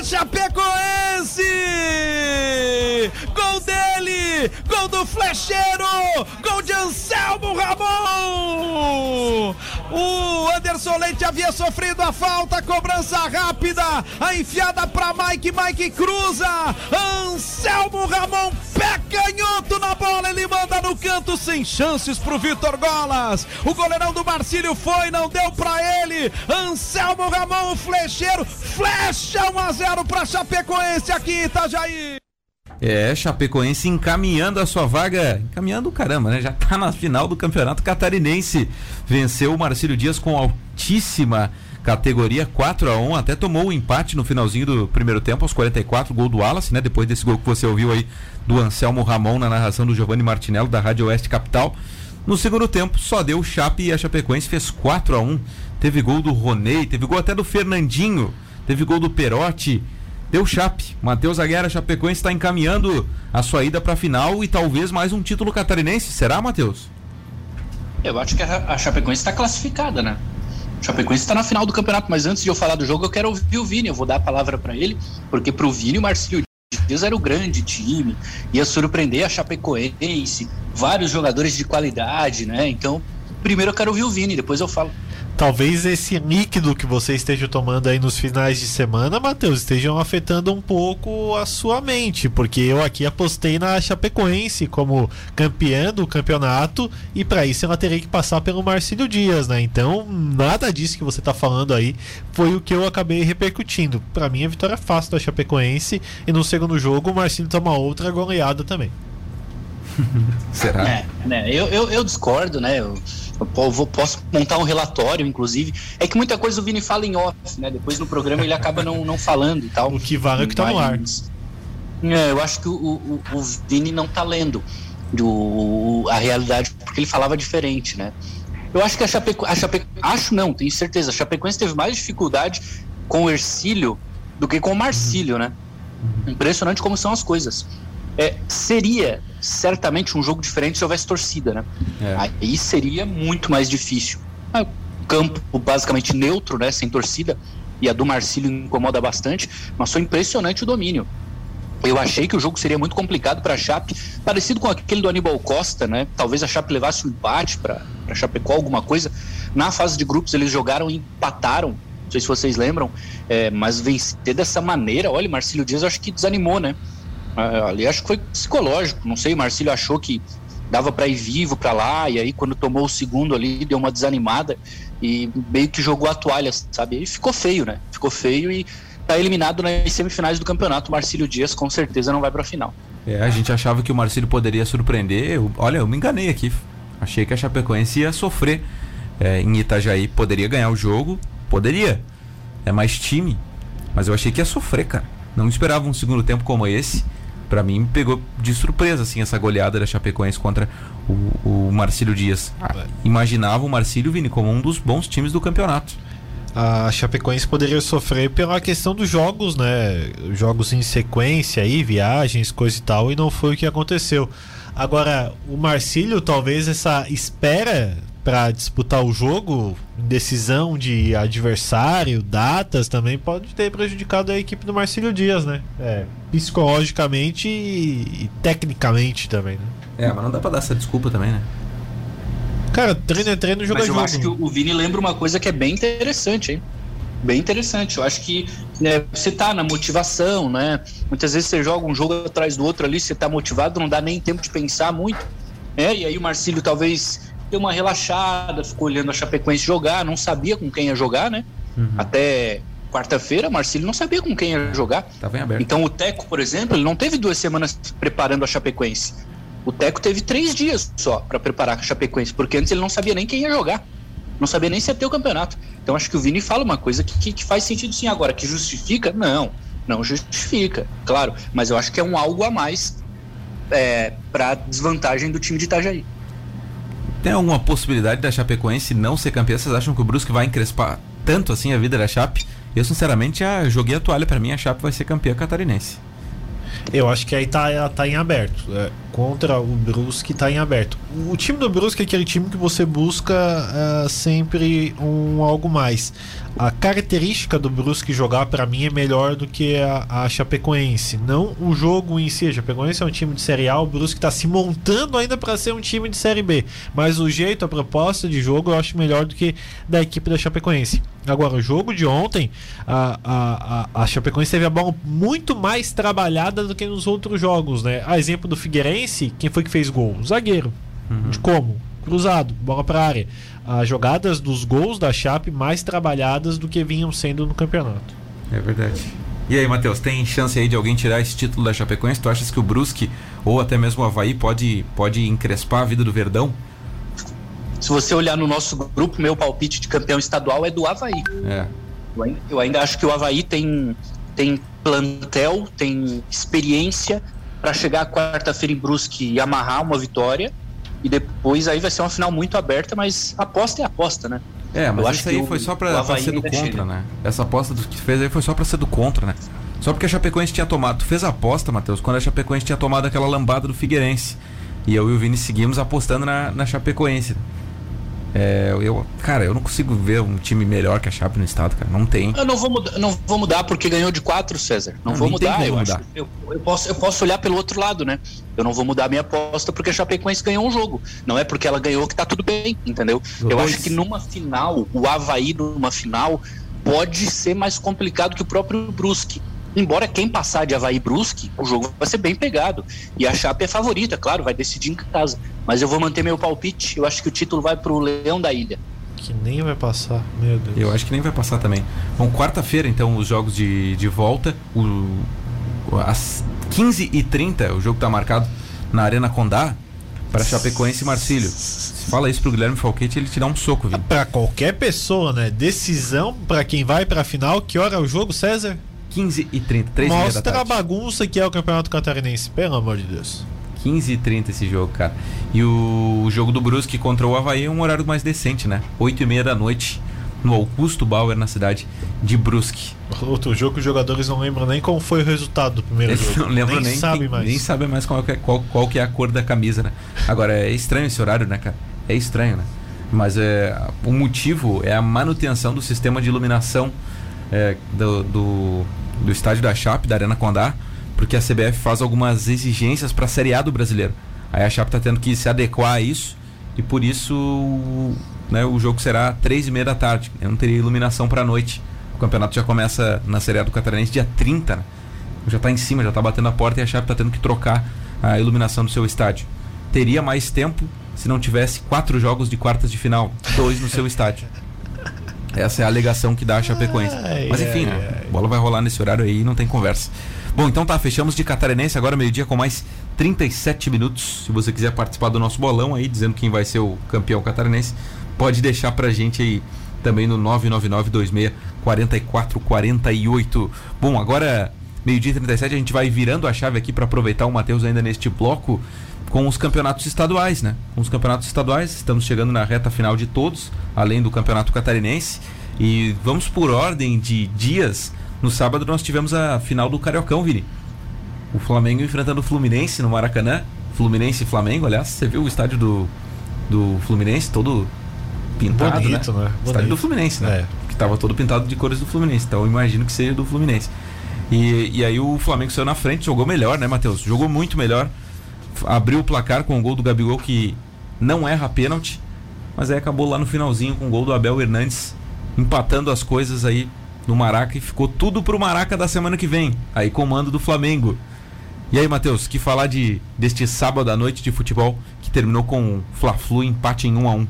Chapecoense! Gol dele! Gol do flecheiro! Gol de Anselmo Ramon! O Anderson Leite havia sofrido a falta, cobrança rápida, a enfiada para Mike, Mike cruza, Anselmo Ramon, pé canhoto na bola, ele manda no canto sem chances pro Vitor Golas. O goleirão do Marcílio foi, não deu para ele. Anselmo Ramon, o flecheiro, flecha 1 a 0 para Chapecoense aqui, Itajaí. É, Chapecoense encaminhando a sua vaga, encaminhando caramba, né? Já tá na final do Campeonato Catarinense. Venceu o Marcílio Dias com altíssima categoria 4 a 1 até tomou o um empate no finalzinho do primeiro tempo, aos 44, gol do Wallace, né? Depois desse gol que você ouviu aí do Anselmo Ramon na narração do Giovanni Martinello da Rádio Oeste Capital. No segundo tempo, só deu o Chape e a Chapecoense fez 4 a 1 Teve gol do Ronei, teve gol até do Fernandinho, teve gol do Perotti deu chape. Matheus Aguera Chapecoense está encaminhando a sua ida para a final e talvez mais um título catarinense. Será, Matheus? Eu acho que a Chapecoense está classificada, né? Chapecoense está na final do campeonato, mas antes de eu falar do jogo, eu quero ouvir o Vini. Eu vou dar a palavra para ele, porque para o Vini, o Marcílio Dias era o grande time, ia surpreender a Chapecoense, vários jogadores de qualidade, né? Então, primeiro eu quero ouvir o Vini, depois eu falo talvez esse líquido que você esteja tomando aí nos finais de semana, Matheus, estejam afetando um pouco a sua mente, porque eu aqui apostei na Chapecoense como campeã do campeonato e para isso ela teria que passar pelo Marcílio Dias, né? Então, nada disso que você está falando aí foi o que eu acabei repercutindo. Para mim, a vitória é fácil da Chapecoense e no segundo jogo o Marcílio toma outra goleada também. *laughs* Será? É, né? Eu, eu, eu discordo, né? Eu eu vou, posso montar um relatório, inclusive. É que muita coisa o Vini fala em off, né? Depois no programa ele acaba não, não falando e tal. O que vale é que tá no ar. É, eu acho que o, o, o Vini não tá lendo do, a realidade, porque ele falava diferente, né? Eu acho que a Chapecoense, a Chape, acho não, tenho certeza, a Chapecoense teve mais dificuldade com o Ercílio do que com o Marcílio, né? Impressionante como são as coisas. É, seria certamente um jogo diferente se houvesse torcida, né? É. Aí seria muito mais difícil. Ah, campo basicamente neutro, né? Sem torcida. E a do Marcílio incomoda bastante, mas foi impressionante o domínio. Eu achei que o jogo seria muito complicado para a Chape, parecido com aquele do Aníbal Costa, né? Talvez a Chape levasse um empate para a Chapecó, alguma coisa. Na fase de grupos eles jogaram e empataram, não sei se vocês lembram, é, mas vencer dessa maneira, olha, Marcílio Dias acho que desanimou, né? Ah, Ali acho que foi psicológico, não sei, o Marcílio achou que dava para ir vivo para lá, e aí quando tomou o segundo ali, deu uma desanimada e meio que jogou a toalha, sabe? E ficou feio, né? Ficou feio e tá eliminado nas semifinais do campeonato. Marcílio Dias com certeza não vai para final. É, a gente achava que o Marcílio poderia surpreender. Eu- olha, eu me enganei aqui. Achei que a Chapecoense ia sofrer é, em Itajaí. Poderia ganhar o jogo, poderia. É mais time. Mas eu achei que ia sofrer, cara. Não esperava um segundo tempo como esse. Pra mim, me pegou de surpresa, assim, essa goleada da Chapecoense contra o, o Marcílio Dias. Ah, imaginava o Marcílio, Vini, como um dos bons times do campeonato. A Chapecoense poderia sofrer pela questão dos jogos, né? Jogos em sequência aí, viagens, coisa e tal, e não foi o que aconteceu. Agora, o Marcílio, talvez essa espera para disputar o jogo, decisão de adversário, datas, também pode ter prejudicado a equipe do Marcílio Dias, né? É, psicologicamente e, e tecnicamente também, né? É, mas não dá pra dar essa desculpa também, né? Cara, treino é treino, jogo é Mas eu jogo. acho que o o Vini lembra uma coisa que é bem interessante, hein? Bem interessante. Eu acho que né, você tá na motivação, né? Muitas vezes você joga um jogo atrás do outro ali, você tá motivado, não dá nem tempo de pensar muito. Né? E aí o Marcílio talvez deu uma relaxada, ficou olhando a Chapecoense jogar, não sabia com quem ia jogar, né? Até quarta-feira, Marcílio não sabia com quem ia jogar. Tava em aberto. Então o Teco, por exemplo, ele não teve duas semanas preparando a Chapecoense. O Teco teve três dias só para preparar a Chapecoense, porque antes ele não sabia nem quem ia jogar. Não sabia nem se ia ter o campeonato. Então acho que o Vini fala uma coisa que, que, que faz sentido sim. Agora, que justifica? Não, não justifica, claro. Mas eu acho que é um algo a mais é, para desvantagem do time de Itajaí. Tem alguma possibilidade da Chapecoense não ser campeã? Vocês acham que o Brusque vai encrespar tanto assim a vida da Chape? Eu, sinceramente, já joguei a toalha. Pra mim, a Chape vai ser campeã catarinense. Eu acho que aí tá, tá em aberto. É, contra o Brusque tá em aberto. O time do Brusque é aquele time que você busca é, sempre um algo mais. A característica do Brusque jogar pra mim é melhor do que a, a Chapecoense. Não o jogo em si. A Chapecoense é um time de Série A, o Brusque tá se montando ainda pra ser um time de Série B. Mas o jeito, a proposta de jogo eu acho melhor do que da equipe da Chapecoense. Agora, o jogo de ontem, a, a, a, a Chapecoense teve a bola muito mais trabalhada do que nos outros jogos, né? A exemplo do Figueirense, quem foi que fez gol? O zagueiro. De como? Cruzado, bola pra área. As jogadas dos gols da Chape mais trabalhadas do que vinham sendo no campeonato. É verdade. E aí, Matheus, tem chance aí de alguém tirar esse título da Chapecoense? Tu achas que o Brusque ou até mesmo o Havaí pode, pode encrespar a vida do Verdão? Se você olhar no nosso grupo, meu palpite de campeão estadual é do Havaí. É. Eu ainda, eu ainda acho que o Havaí tem, tem plantel, tem experiência para chegar quarta-feira em Brusque e amarrar uma vitória. E depois aí vai ser uma final muito aberta, mas aposta é aposta, né? É, Eu mas acho isso aí que o- foi só pra, pra ser do ainda contra, chega. né? Essa aposta do que tu fez aí foi só pra ser do contra, né? Só porque a Chapecoense tinha tomado. Tu fez a aposta, Matheus, quando a Chapecoense tinha tomado aquela lambada do Figueirense. E eu e o Vini seguimos apostando na, na Chapecoense. É, eu, cara, eu não consigo ver um time melhor que a Chape no estado, cara. Não tem. Eu não vou mudar, não vou mudar porque ganhou de quatro, César. Não Não, vou mudar. Eu, mudar. acho- eu, eu posso, eu posso olhar pelo outro lado, né? Eu não vou mudar a minha aposta porque a Chapecoense ganhou um jogo. Não é porque ela ganhou que tá tudo bem, entendeu? Eu Dois. acho que numa final, o Havaí numa final pode ser mais complicado que o próprio Brusque. Embora quem passar de Havaí Brusque, o jogo vai ser bem pegado. E a Chape é favorita, claro, vai decidir em casa. Mas eu vou manter meu palpite. Eu acho que o título vai pro Leão da Ilha. Que nem vai passar, meu Deus. Eu acho que nem vai passar também. Bom, quarta-feira, então, os jogos de, de volta. O, o- às 15h30, o jogo tá marcado na Arena Condá para Chapecoense e Marcílio. Se fala isso pro Guilherme Falquete, ele te dá um soco, Vini. Pra qualquer pessoa, né? Decisão pra quem vai pra final. Que hora é o jogo, César? 15h30, 3 h da Mostra a bagunça que é o Campeonato Catarinense, pelo amor de Deus. 15 e 30 esse jogo, cara. E o, o jogo do Brusque contra o Havaí é um horário mais decente, né? 8 e meia da noite, no Augusto Bauer, na cidade de Brusque. Outro jogo que os jogadores não lembram nem como foi o resultado do primeiro *laughs* Eles jogo. não lembram nem, nem sabem mais. nem sabem mais qual que, é, qual, qual que é a cor da camisa, né? Agora, é estranho esse horário, né, cara? É estranho, né? Mas é, o motivo é a manutenção do sistema de iluminação é, do, do, do estádio da Chape, da Arena Condá, porque a CBF faz algumas exigências para a Série A do brasileiro. Aí a Chape está tendo que se adequar a isso e por isso né, o jogo será três e meia da tarde. Eu não teria iluminação para a noite. O campeonato já começa na Série A do Catarinense dia 30, né? já está em cima, já está batendo a porta e a Chape está tendo que trocar a iluminação do seu estádio. Teria mais tempo se não tivesse quatro jogos de quartas de final, dois no seu estádio. Essa é a alegação que dá a Chapecoense. Ai, Mas enfim, ai, ai. a bola vai rolar nesse horário aí e não tem conversa. Bom, então tá, fechamos de Catarinense agora meio-dia com mais 37 minutos. Se você quiser participar do nosso bolão aí, dizendo quem vai ser o campeão catarinense, pode deixar pra gente aí também no 99926 4448. Bom, agora meio-dia e 37 a gente vai virando a chave aqui para aproveitar o Matheus ainda neste bloco com os campeonatos estaduais, né? Com os campeonatos estaduais, estamos chegando na reta final de todos, além do campeonato catarinense. E vamos por ordem de dias. No sábado nós tivemos a final do Cariocão, Vini. O Flamengo enfrentando o Fluminense no Maracanã. Fluminense e Flamengo, aliás, você viu o estádio do, do Fluminense todo pintado, Bonito, né? né? Estádio Bonito. do Fluminense, né? É. Que tava todo pintado de cores do Fluminense. Então eu imagino que seja do Fluminense. E, e aí o Flamengo saiu na frente, jogou melhor, né, Matheus? Jogou muito melhor. Abriu o placar com o gol do Gabigol, que não erra pênalti. Mas aí acabou lá no finalzinho com o gol do Abel Hernandes, empatando as coisas aí no Maraca e ficou tudo pro Maraca da semana que vem. Aí comando do Flamengo. E aí, Matheus, que falar de deste sábado à noite de futebol que terminou com Fla-Flu empate em 1 a 1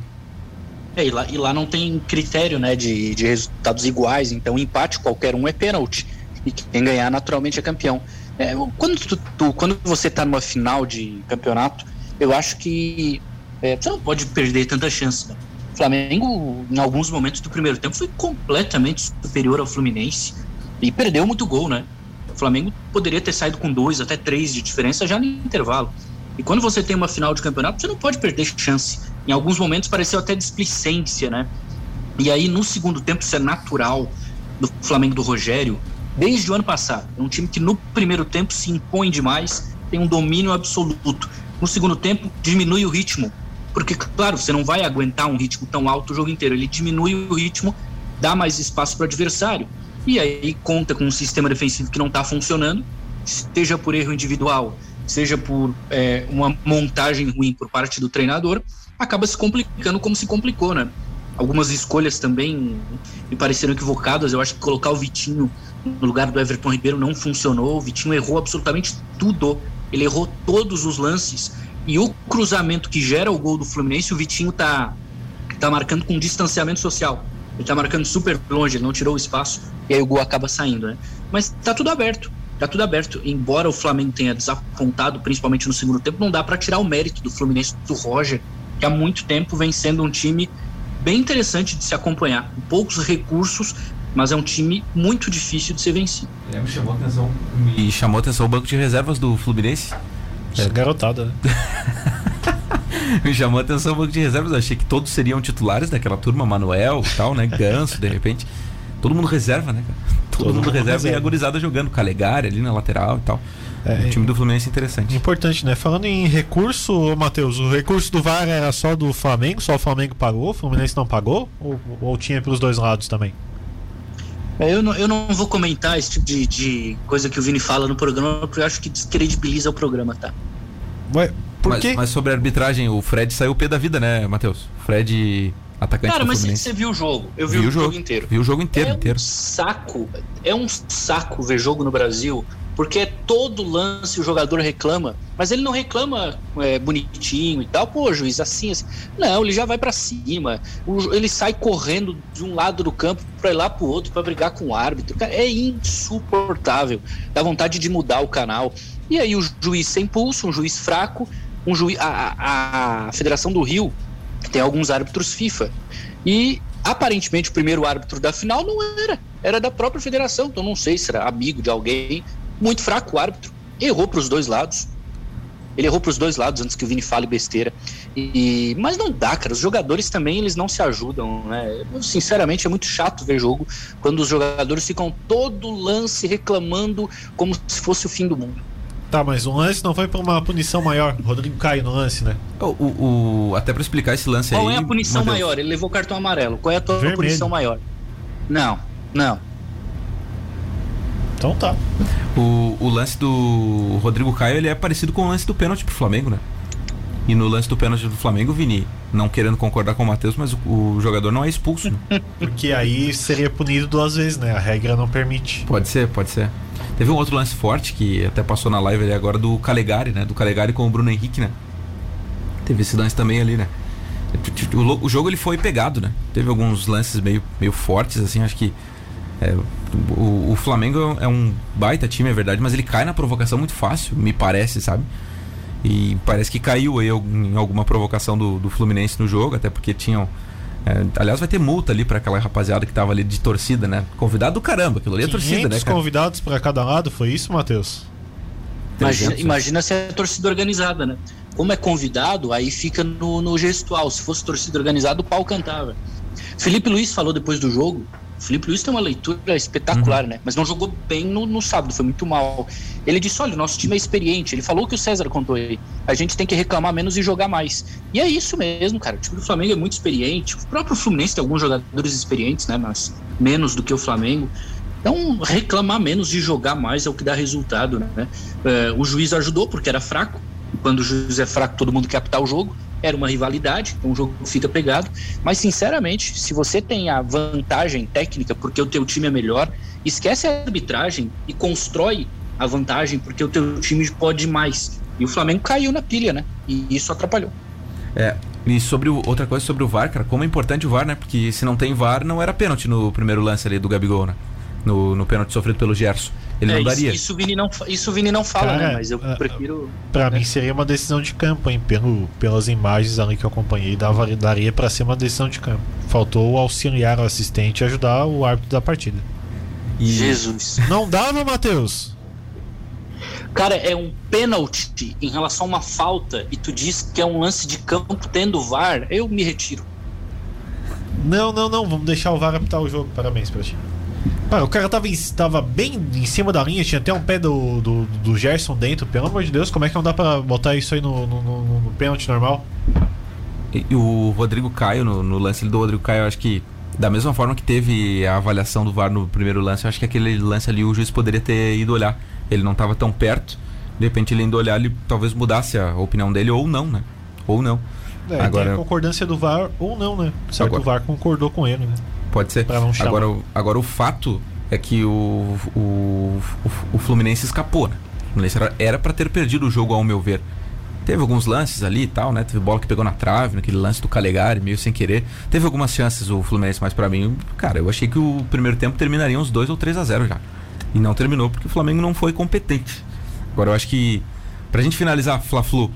É, e, lá, e lá não tem critério né, de, de resultados iguais, então empate qualquer um é pênalti. E quem ganhar naturalmente é campeão. É, quando, tu- tu- quando você está numa final de campeonato, eu acho que é, você não pode perder tanta chance. Né? O Flamengo, em alguns momentos do primeiro tempo, foi completamente superior ao Fluminense e perdeu muito gol, né? O Flamengo poderia ter saído com dois, até três de diferença já no intervalo. E quando você tem uma final de campeonato, você não pode perder chance. Em alguns momentos pareceu até displicência, né? E aí no segundo tempo isso é natural do Flamengo do Rogério, desde o ano passado. É um time que no primeiro tempo se impõe demais, tem um domínio absoluto. No segundo tempo diminui o ritmo, porque claro, você não vai aguentar um ritmo tão alto o jogo inteiro. Ele diminui o ritmo, dá mais espaço para o adversário. E aí conta com um sistema defensivo que não está funcionando, seja por erro individual, seja por é, uma montagem ruim por parte do treinador, acaba se complicando como se complicou, né? Algumas escolhas também me pareceram equivocadas. Eu acho que colocar o Vitinho no lugar do Everton Ribeiro não funcionou. O Vitinho errou absolutamente tudo. Ele errou todos os lances. E o cruzamento que gera o gol do Fluminense, o Vitinho tá, tá marcando com distanciamento social. Ele tá marcando super longe, ele não tirou o espaço. E aí o gol acaba saindo, né? Mas tá tudo aberto. Tá tudo aberto. Embora o Flamengo tenha desapontado, principalmente no segundo tempo, não dá para tirar o mérito do Fluminense do Roger, que há muito tempo vem sendo um time bem interessante de se acompanhar. Com poucos recursos, mas é um time muito difícil de ser vencido. Me chamou atenção. E chamou atenção o banco de reservas do Fluminense. É garotada, né? *laughs* Me chamou a atenção o banco de reservas. Eu achei que todos seriam titulares daquela turma, Manuel e tal, né? Ganso, de repente. Todo mundo reserva, né, cara? Todo, Todo mundo mundo reserva, reserva. e a gurizada jogando. Calegari ali na lateral e tal. É, o time do Fluminense é interessante. Importante, né? Falando em recurso, Matheus, o recurso do VAR era só do Flamengo, só o Flamengo pagou, o Fluminense não pagou? Ou, ou tinha pros dois lados também? É, Eu não, eu não vou comentar esse tipo de, de coisa que o Vini fala no programa, porque eu acho que descredibiliza o programa, tá? Ué, por mas, quê? mas sobre a arbitragem, o Fred saiu o pé da vida, né, Matheus? Fred, atacante Cara, do mas você viu o jogo. Eu vi, Viu o o jogo, jogo. inteiro. Viu o jogo inteiro, é inteiro. um saco. É um saco ver jogo no Brasil, porque é todo lance o jogador reclama, mas ele não reclama é, bonitinho e tal. Pô, juiz, assim, assim. Não, ele já vai pra cima. O ele sai correndo de um lado do campo pra ir lá pro outro pra brigar com o árbitro. Cara, é insuportável. Dá vontade de mudar o canal. E aí o juiz sem pulso, um juiz fraco, um juiz. A, a, a Federação do Rio tem alguns árbitros FIFA. E aparentemente o primeiro árbitro da final não era, era da própria federação, então não sei se era amigo de alguém. Muito fraco o árbitro, errou para os dois lados. Ele errou pros dois lados antes que o Vini fale besteira. E, mas não dá, cara. Os jogadores também, eles não se ajudam, né? Eu, sinceramente, é muito chato ver jogo quando os jogadores ficam todo lance reclamando como se fosse o fim do mundo. Tá, mas o lance não foi por uma punição maior. O Rodrigo cai no lance, né? O, o- o- até pra explicar esse lance Qual aí. é a punição Matheus, maior? Ele levou cartão amarelo. Qual é a tua Vermelho. punição maior? Não, não. Então tá. O, o lance do Rodrigo Caio ele é parecido com o lance do pênalti pro Flamengo, né? E no lance do pênalti do Flamengo, Vini, não querendo concordar com o Matheus, mas o, o jogador não é expulso. né? *laughs* Porque aí seria punido duas vezes, né? A regra não permite. Pode ser, pode ser. Teve um outro lance forte que até passou na live ali agora do Calegari, né? Do Calegari com o Bruno Henrique, né? Teve esse lance também ali, né? O, jogo ele foi pegado, né? Teve alguns lances meio, meio fortes, assim, acho que. É, o, o Flamengo é um baita time, é verdade, mas ele cai na provocação muito fácil, me parece, sabe? E parece que caiu aí em alguma provocação do, do Fluminense no jogo, até porque tinham. é, aliás, vai ter multa ali pra aquela rapaziada que tava ali de torcida, né? Convidado do caramba, aquilo ali é torcida, né, 500 cara? convidados pra cada lado, foi isso, Matheus? Imagina, 300. imagina se é torcida organizada, né? Como é convidado, aí fica no, no gestual. Se fosse torcida organizada, o pau cantava. Felipe Luiz falou depois do jogo. Felipe Luiz tem uma leitura espetacular, né? Mas não jogou bem no, no sábado, foi muito mal. Ele disse: olha, o nosso time é experiente. Ele falou o que o César contou aí. A gente tem que reclamar menos e jogar mais. E é isso mesmo, cara. O time do Flamengo é muito experiente. O próprio Fluminense tem alguns jogadores experientes, né? Mas menos do que o Flamengo. Então, reclamar menos e jogar mais é o que dá resultado, né? É, o juiz ajudou porque era fraco. Quando o juiz é fraco, todo mundo quer apitar o jogo. Era uma rivalidade, o jogo fica pegado. Mas, sinceramente, se você tem a vantagem técnica porque o teu time é melhor, esquece a arbitragem e constrói a vantagem porque o teu time pode mais. E o Flamengo caiu na pilha, né? E isso atrapalhou. É. E sobre o, outra coisa sobre o VAR, cara, como é importante o VAR, né? Porque se não tem VAR, não era pênalti no primeiro lance ali do Gabigol, né? No, no pênalti sofrido pelo Gerson. Ele É, não isso, daria. isso o Vini não, isso o Vini não fala, Cara, né? Mas eu ah, prefiro. Pra É. mim seria uma decisão de campo, hein? Pelo, pelas imagens ali que eu acompanhei, dava, daria pra ser uma decisão de campo. Faltou auxiliar o assistente e ajudar o árbitro da partida. E- Jesus. Não dava, Matheus? Cara, é um pênalti em relação a uma falta e tu diz que é um lance de campo tendo VAR, eu me retiro. Não, não, não. Vamos deixar o VAR apitar o jogo. Parabéns pra ti. Cara, o cara tava, em- tava bem em cima da linha, tinha até um pé do, do, do Gerson dentro. Pelo amor de Deus, como é que não dá pra botar isso aí no, no, no- no pênalti normal? E, e o Rodrigo Caio, no, no lance do Rodrigo Caio, eu acho que da mesma forma que teve a avaliação do VAR no primeiro lance, eu acho que aquele lance ali o juiz poderia ter ido olhar. Ele não estava tão perto. De repente ele indo olhar, ele talvez mudasse a opinião dele ou não, né? Ou não. É, Agora- tem a concordância do VAR ou não, né? Certo, Agora- o VAR concordou com ele, né? Pode ser. Agora, o- agora o fato é que o, o, o, o Fluminense escapou, né? O Fluminense era- para ter perdido o jogo, ao meu ver. Teve alguns lances ali e tal, né? Teve bola que pegou na trave, naquele lance do Calegari, meio sem querer. Teve algumas chances o Fluminense, mas pra mim, cara, eu achei que o primeiro tempo terminaria uns 2 ou 3 a 0 já. E não terminou porque o Flamengo não foi competente. Agora eu acho que pra gente finalizar Fla-Flu,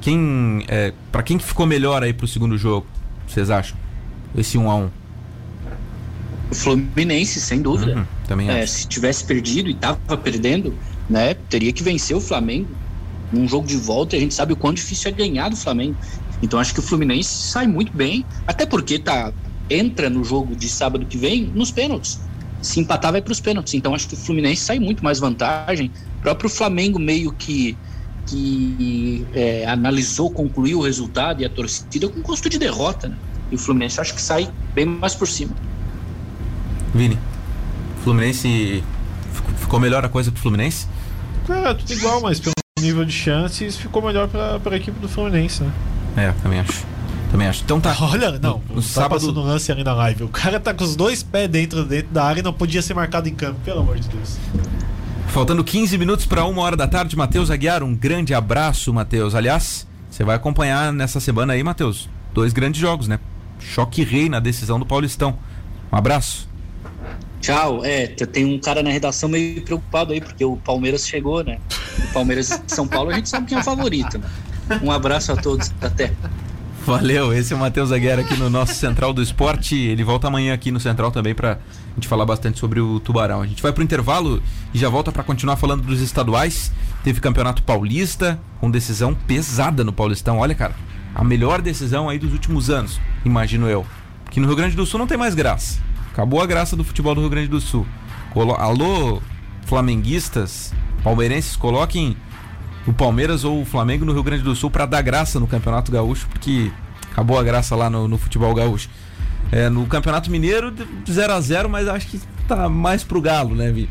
quem é, para quem que ficou melhor aí pro segundo jogo? Vocês acham? Esse 1 a 1. O Fluminense, sem dúvida. Uhum, também É, se tivesse perdido e tava perdendo, né, teria que vencer o Flamengo num jogo de volta. E a gente sabe o quão difícil é ganhar do Flamengo. Então acho que o Fluminense sai muito bem, até porque tá entra no jogo de sábado que vem nos pênaltis. Se empatar vai para os pênaltis. Então acho que o Fluminense sai muito mais vantagem. O próprio Flamengo meio que que é, analisou, concluiu o resultado e a torcida com custo de derrota, né? E o Fluminense acho que sai bem mais por cima. Vini, Fluminense ficou- melhor a coisa pro Fluminense? Cara, tudo igual, mas pelo nível de chances ficou melhor pra, pra equipe do Fluminense, né? É, também acho. Também acho. Então tá. *laughs* Olha, não, No tá sábado- passando um lance ali na live. O cara tá com os dois pés dentro, dentro da área e não podia ser marcado em campo, pelo amor de Deus. Faltando 15 minutos para uma hora da tarde, Matheus Aguiar, um grande abraço, Matheus. Aliás, você vai acompanhar nessa semana aí, Matheus, dois grandes jogos, né? Choque rei na decisão do Paulistão. Um abraço. Tchau. É, tem um cara na redação meio preocupado aí, porque o Palmeiras chegou, né? O Palmeiras de São Paulo, a gente sabe quem é o favorito, né? Um abraço a todos. Até. Valeu, esse é o Matheus Aguera aqui no nosso Central do Esporte. Ele volta amanhã aqui no Central também pra gente falar bastante sobre o Tubarão. A gente vai pro intervalo e já volta para continuar falando dos estaduais. Teve Campeonato Paulista com decisão pesada no Paulistão. Olha, cara, a melhor decisão aí dos últimos anos, imagino eu. Que no Rio Grande do Sul não tem mais graça. Acabou a graça do futebol do Rio Grande do Sul. Colo Alô, flamenguistas, palmeirenses, coloquem o Palmeiras ou o Flamengo no Rio Grande do Sul para dar graça no Campeonato Gaúcho, porque acabou a graça lá no, no futebol gaúcho. É, no Campeonato Mineiro, 0 a 0 mas acho que tá mais pro Galo, né, Vi?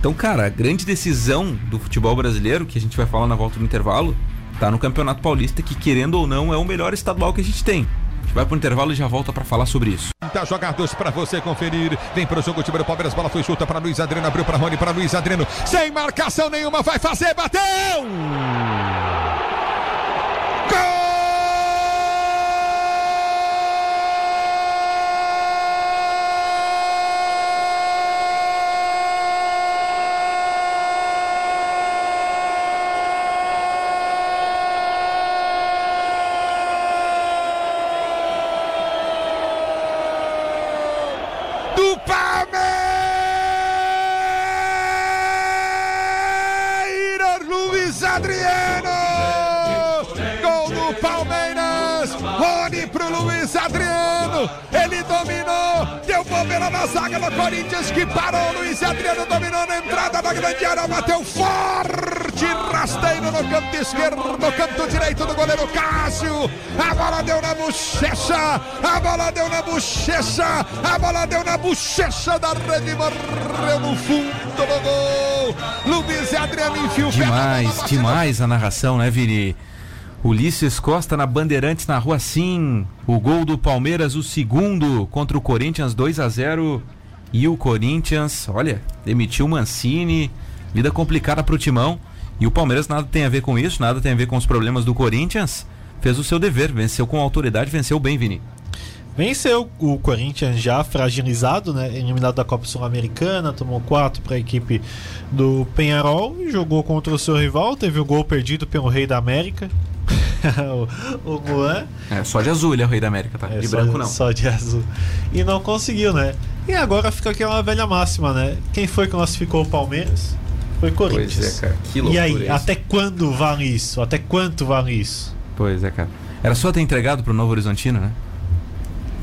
Então, cara, a grande decisão do futebol brasileiro, que a gente vai falar na volta do intervalo, tá no Campeonato Paulista, que querendo ou não é o melhor estadual que a gente tem. Gente vai pro intervalo e já volta para falar sobre isso. Tá jogados para você conferir. Vem pro jogo o time do Palmeiras. Bola foi chuta para Luiz Adriano. Abriu para Rony. Para Luiz Adriano. Sem marcação nenhuma. Vai fazer. Bateu! do Adriano dominou na entrada da grande área, bateu forte, rasteiro no canto esquerdo, no canto direito do goleiro Cássio. A bola deu na bochecha, a bola deu na bochecha, a bola deu na bochecha da rede, morreu no fundo do gol. Luiz Adriano enfiou Demais, demais a narração, né, Vini? Ulisses Costa na Bandeirantes na rua Sim. O gol do Palmeiras, o segundo contra o Corinthians 2 a 0 E o Corinthians, olha, demitiu o Mancini. Vida complicada pro Timão. E o Palmeiras nada tem a ver com isso, nada tem a ver com os problemas do Corinthians. Fez o seu dever, venceu com autoridade, venceu bem, Vini. Venceu o Corinthians já fragilizado, né? Eliminado da Copa Sul-Americana, tomou 4 para a equipe do Penharol, jogou contra o seu rival, teve o gol perdido pelo Rei da América, o, o Juan. É, só de azul ele é o rei da América, tá? É, de branco não. Só de azul. E não conseguiu, né? E agora fica aquela velha máxima, né? Quem foi que classificou o Palmeiras? Foi Corinthians. Pois é, cara. Que e loucura aí, isso. até quando vale isso? Até quanto vale isso? Pois é, cara. Era só ter entregado pro Novo Horizontino, né?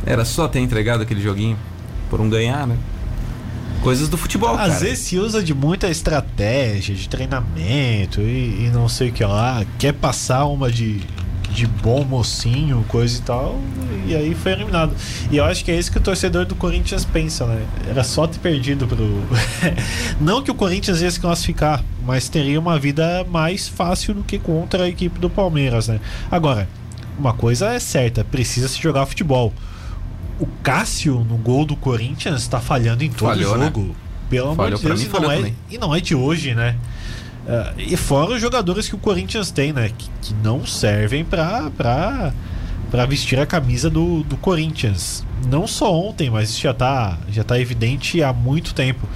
Era só ter entregado aquele joguinho por um ganhar, né? Coisas do futebol, Às cara. vezes se usa de muita estratégia, de treinamento e, e não sei o que lá. Quer passar uma de, de bom mocinho, coisa e tal. E aí foi eliminado. E eu acho que é isso que o torcedor do Corinthians pensa, né? Era só ter perdido pro. *laughs* não que o Corinthians ia se classificar, mas teria uma vida mais fácil do que contra a equipe do Palmeiras, né? Agora, uma coisa é certa: precisa se jogar futebol. O Cássio no gol do Corinthians tá falhando em todo Falhou, né? jogo. Pelo amor Falhou de Deus, mim, e não, é, também. e não é de hoje, né? Ah, e fora os jogadores que o Corinthians tem, né? Que, que não servem pra, pra, pra vestir a camisa do, do Corinthians. Não só ontem, mas isso já tá, já tá evidente há muito tempo.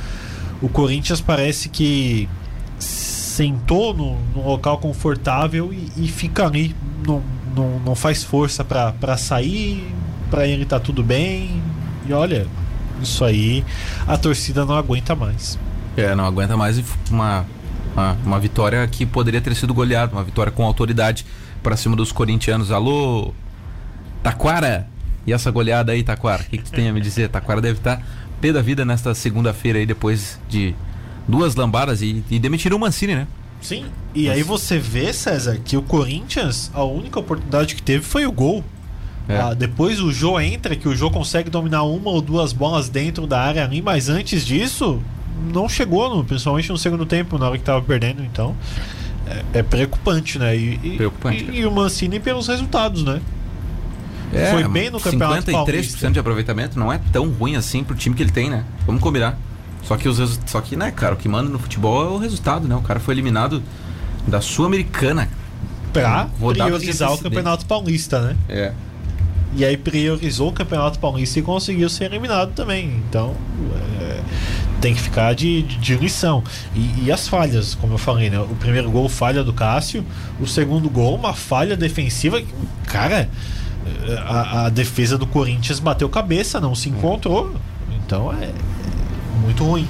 O Corinthians parece que sentou no, num local confortável e, e fica ali. Não, não, não faz força pra sair, pra ele tá tudo bem. E olha, isso aí a torcida não aguenta mais. É, não aguenta mais e uma, uma, uma vitória que poderia ter sido goleada, uma vitória com autoridade pra cima dos corintianos. Alô, Taquara! E essa goleada aí, Taquara? O que, que tu tem a me dizer? Taquara deve estar pé da vida nesta segunda-feira aí, depois de duas lambadas e, e demitiram o Mancini, né? Sim. E aí você vê, César, que o Corinthians, a única oportunidade que teve foi o gol. É. Ah, depois o Jô entra, que o Jô consegue dominar uma ou duas bolas dentro da área ali, mas antes disso, não chegou, no, principalmente no segundo tempo, na hora que tava perdendo, então. É, é preocupante, né? E, e- Preocupante, e- e o Mancini pelos resultados, né? É, Foi bem no Campeonato 53% Paulista. de aproveitamento não é tão ruim assim pro time que ele tem, né? Vamos combinar. Só que os só que, né, cara, o que manda no futebol é o resultado, né? O cara foi eliminado da Sul-Americana. De priorizar o. Campeonato Paulista, né? É. E aí priorizou o Campeonato Paulista e conseguiu ser eliminado também. Então, é, tem que ficar de, de, lição. E, e, as falhas, como eu falei, né? O primeiro gol, falha do Cássio. O segundo gol, uma falha defensiva. Cara, a, a defesa do Corinthians bateu cabeça, não se encontrou. Então é, é muito ruim.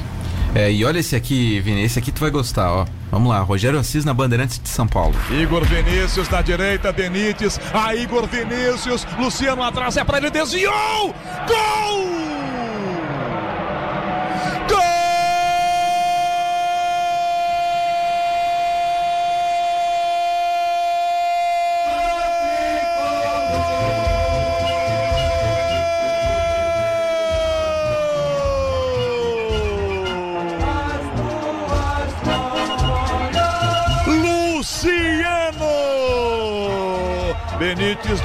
É, e olha esse aqui, Vini, esse aqui tu vai gostar, ó. Vamos lá, Rogério Assis na Bandeirantes de São Paulo. Igor Vinícius na direita, Benítez, a Igor Vinícius, Luciano atrás, é pra ele, desviou! Gol!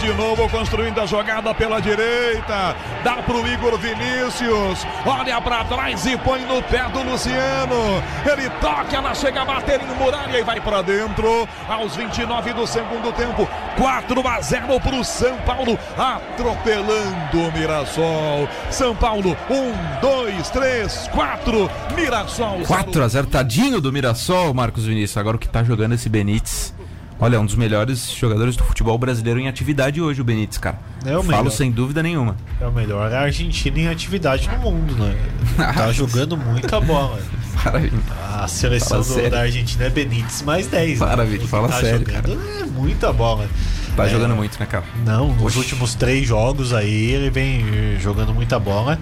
De novo construindo a jogada pela direita. Dá pro Igor Vinícius. Olha para trás e põe no pé do Luciano. Ele toca, ela chega a bater em muralha e vai para dentro. Aos 29 do segundo tempo. 4 a 0 pro São Paulo. Atropelando o Mirassol. São Paulo, 1, 2, 3, 4. Mirassol. 4 a 0 tadinho do Mirassol, Marcos Vinícius. Agora o que tá jogando esse Benítez. Olha, é um dos melhores jogadores do futebol brasileiro em atividade hoje, o Benítez, cara. É o Falo melhor. sem dúvida nenhuma. É o melhor a Argentina em atividade no mundo, né? tá *laughs* jogando muita bola. Maravilha. A seleção do, da Argentina é Benítez mais 10. Maravilha, né? fala tá sério, cara. É muita bola. Tá é, jogando muito, né, cara? Não, nos Oxi. últimos três jogos aí ele vem jogando muita bola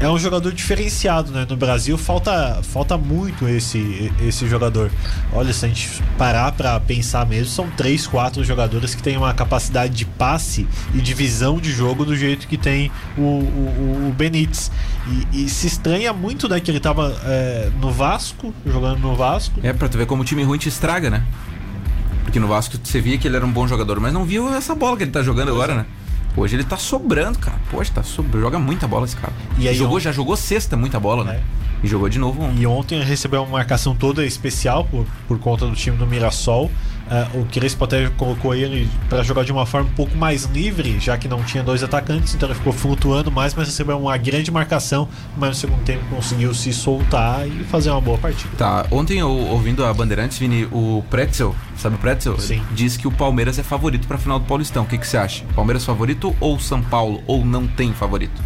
é um jogador diferenciado, né? No Brasil falta, falta muito esse, esse jogador. Olha, se a gente parar para pensar mesmo, são três, quatro jogadores que têm uma capacidade de passe e de visão de jogo do jeito que tem o, o, o Benítez. E, e, se estranha muito, né? Que ele tava é, no Vasco, jogando no Vasco. É, pra tu ver como o time ruim te estraga, né? Porque no Vasco você via que ele era um bom jogador, mas não viu essa bola que ele tá jogando agora, né? Hoje ele tá sobrando, cara. Poxa, tá sobrando. Joga muita bola esse cara. E aí jogou, ontem... já jogou sexta muita bola, né? É. E jogou de novo ontem. E ontem recebeu uma marcação toda especial por, por conta do time do Mirassol. Uh, o Crespo até colocou ele para jogar de uma forma um pouco mais livre, já que não tinha dois atacantes, então ele ficou flutuando mais, mas recebeu uma grande marcação, mas no segundo tempo conseguiu se soltar e fazer uma boa partida. Tá, ontem eu, ouvindo a Bandeirantes, Vini, o Pretzel, sabe o Pretzel? Sim. Diz que o Palmeiras é favorito para final do Paulistão. O que, que você acha? Palmeiras favorito ou São Paulo? Ou não tem favorito?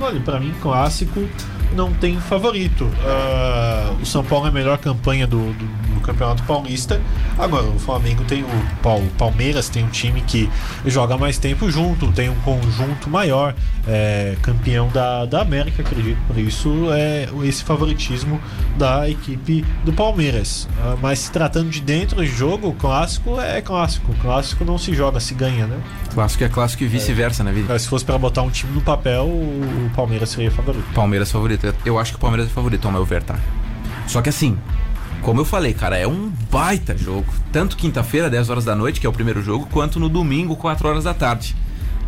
Olha, para mim, clássico não tem favorito. Uh, o São Paulo é a melhor campanha do, do, do, Campeonato Paulista. Agora, o Flamengo tem o Palmeiras, tem um time que joga mais tempo junto, tem um conjunto maior, é, campeão da, da América, acredito. Por isso, é esse favoritismo da equipe do Palmeiras. Uh, mas se tratando de dentro do jogo, o clássico é clássico. O clássico não se joga, se ganha, né? Clássico é clássico e vice-versa, é. né, vida? Se fosse para botar um time no papel, o Palmeiras seria favorito. Palmeiras favorito favorito. Eu acho que o Palmeiras é favorito, ao meu ver, tá? Só que assim, como eu falei, cara, é um baita jogo. Tanto quinta-feira, 10 horas da noite, que é o primeiro jogo, quanto no domingo, 4 horas da tarde.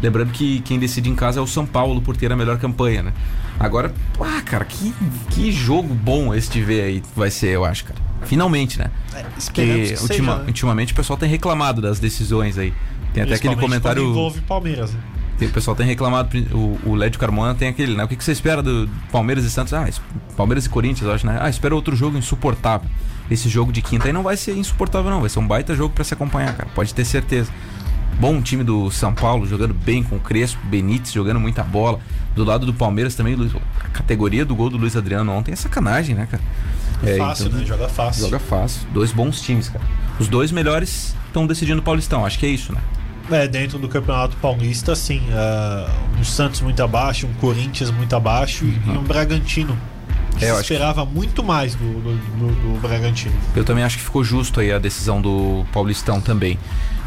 Lembrando que quem decide em casa é o São Paulo por ter a melhor campanha, né? Agora, ah, cara, que, que jogo bom esse de ver aí vai ser, eu acho, cara. Finalmente, né? É, Porque ultima, né? ultimamente o pessoal tem reclamado das decisões aí. Tem até aquele comentário. envolve Palmeiras, né? Tem, o pessoal tem reclamado, o, o Lédio Carmona tem aquele, né? O que, que você espera do Palmeiras e Santos? Ah, Palmeiras e Corinthians, eu acho, né? Ah, espera outro jogo insuportável. Esse jogo de quinta aí não vai ser insuportável, não. Vai ser um baita jogo para se acompanhar, cara. Pode ter certeza. Bom time do São Paulo, jogando bem com o Crespo, Benítez, jogando muita bola. Do lado do Palmeiras também, a categoria do gol do Luiz Adriano ontem é sacanagem, né, cara? É, fácil, então, né? Joga fácil. Joga fácil. Dois bons times, cara. Os dois melhores estão decidindo o Paulistão, acho que é isso, né? É, dentro do Campeonato Paulista, sim. Uh, um Santos muito abaixo, um Corinthians muito abaixo uhum. e um Bragantino. Que é, se esperava que... muito mais do, do, do, do, Bragantino. Eu também acho que ficou justo aí a decisão do Paulistão também.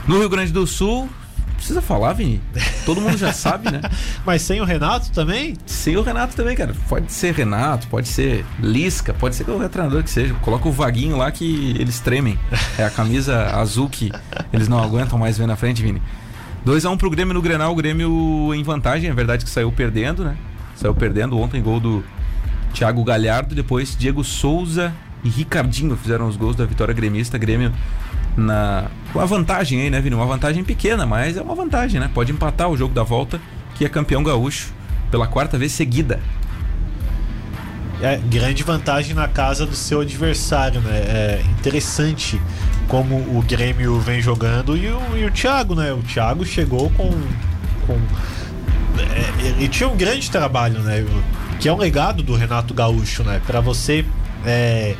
No Rio Grande do Sul, precisa falar, Vini. Todo mundo já sabe, né? *laughs* Mas sem o Renato também? Sem o Renato também, cara. Pode ser Renato, pode ser Lisca, pode ser qualquer treinador que seja. Coloca o vaguinho lá que eles tremem. É a camisa *laughs* azul que eles não aguentam mais ver na frente, Vini. 2x1 um pro Grêmio no Grenal, o Grêmio em vantagem, é verdade que saiu perdendo, né? Saiu perdendo ontem, gol do Thiago Galhardo, depois Diego Souza e Ricardinho fizeram os gols da vitória gremista. Grêmio na com a vantagem aí, né, Vini? Uma vantagem pequena, mas é uma vantagem, né? Pode empatar o jogo da volta, que é campeão gaúcho pela quarta vez seguida. é, grande vantagem na casa do seu adversário, né? É interessante como o Grêmio vem jogando e o, e o Thiago, né? O Thiago chegou com. com é, ele tinha um grande trabalho, né? Que é um legado do Renato Gaúcho, né? Para você é,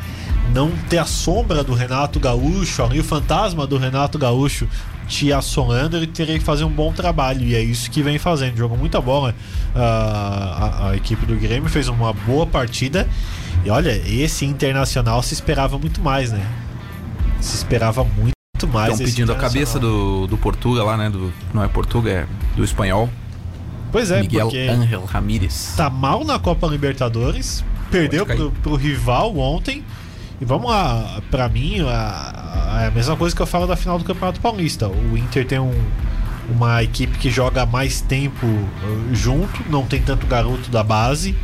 não ter a sombra do Renato Gaúcho, ali o fantasma do Renato Gaúcho te assolando, ele teria que fazer um bom trabalho. E é isso que vem fazendo. Jogou muita bola. A, a, a equipe do Grêmio fez uma boa partida. E olha, esse internacional se esperava muito mais, né? Se esperava muito mais. Estão pedindo a cabeça do, do Portuga lá, né? Do, não é Portuga, é do espanhol. Pois é, Miguel porque Ángel Ramírez. tá mal na Copa Libertadores, perdeu pro, pro rival ontem. E vamos lá, pra mim, a, a mesma coisa que eu falo da final do Campeonato Paulista. O Inter tem um, uma equipe que joga mais tempo uh, junto, não tem tanto garoto da base.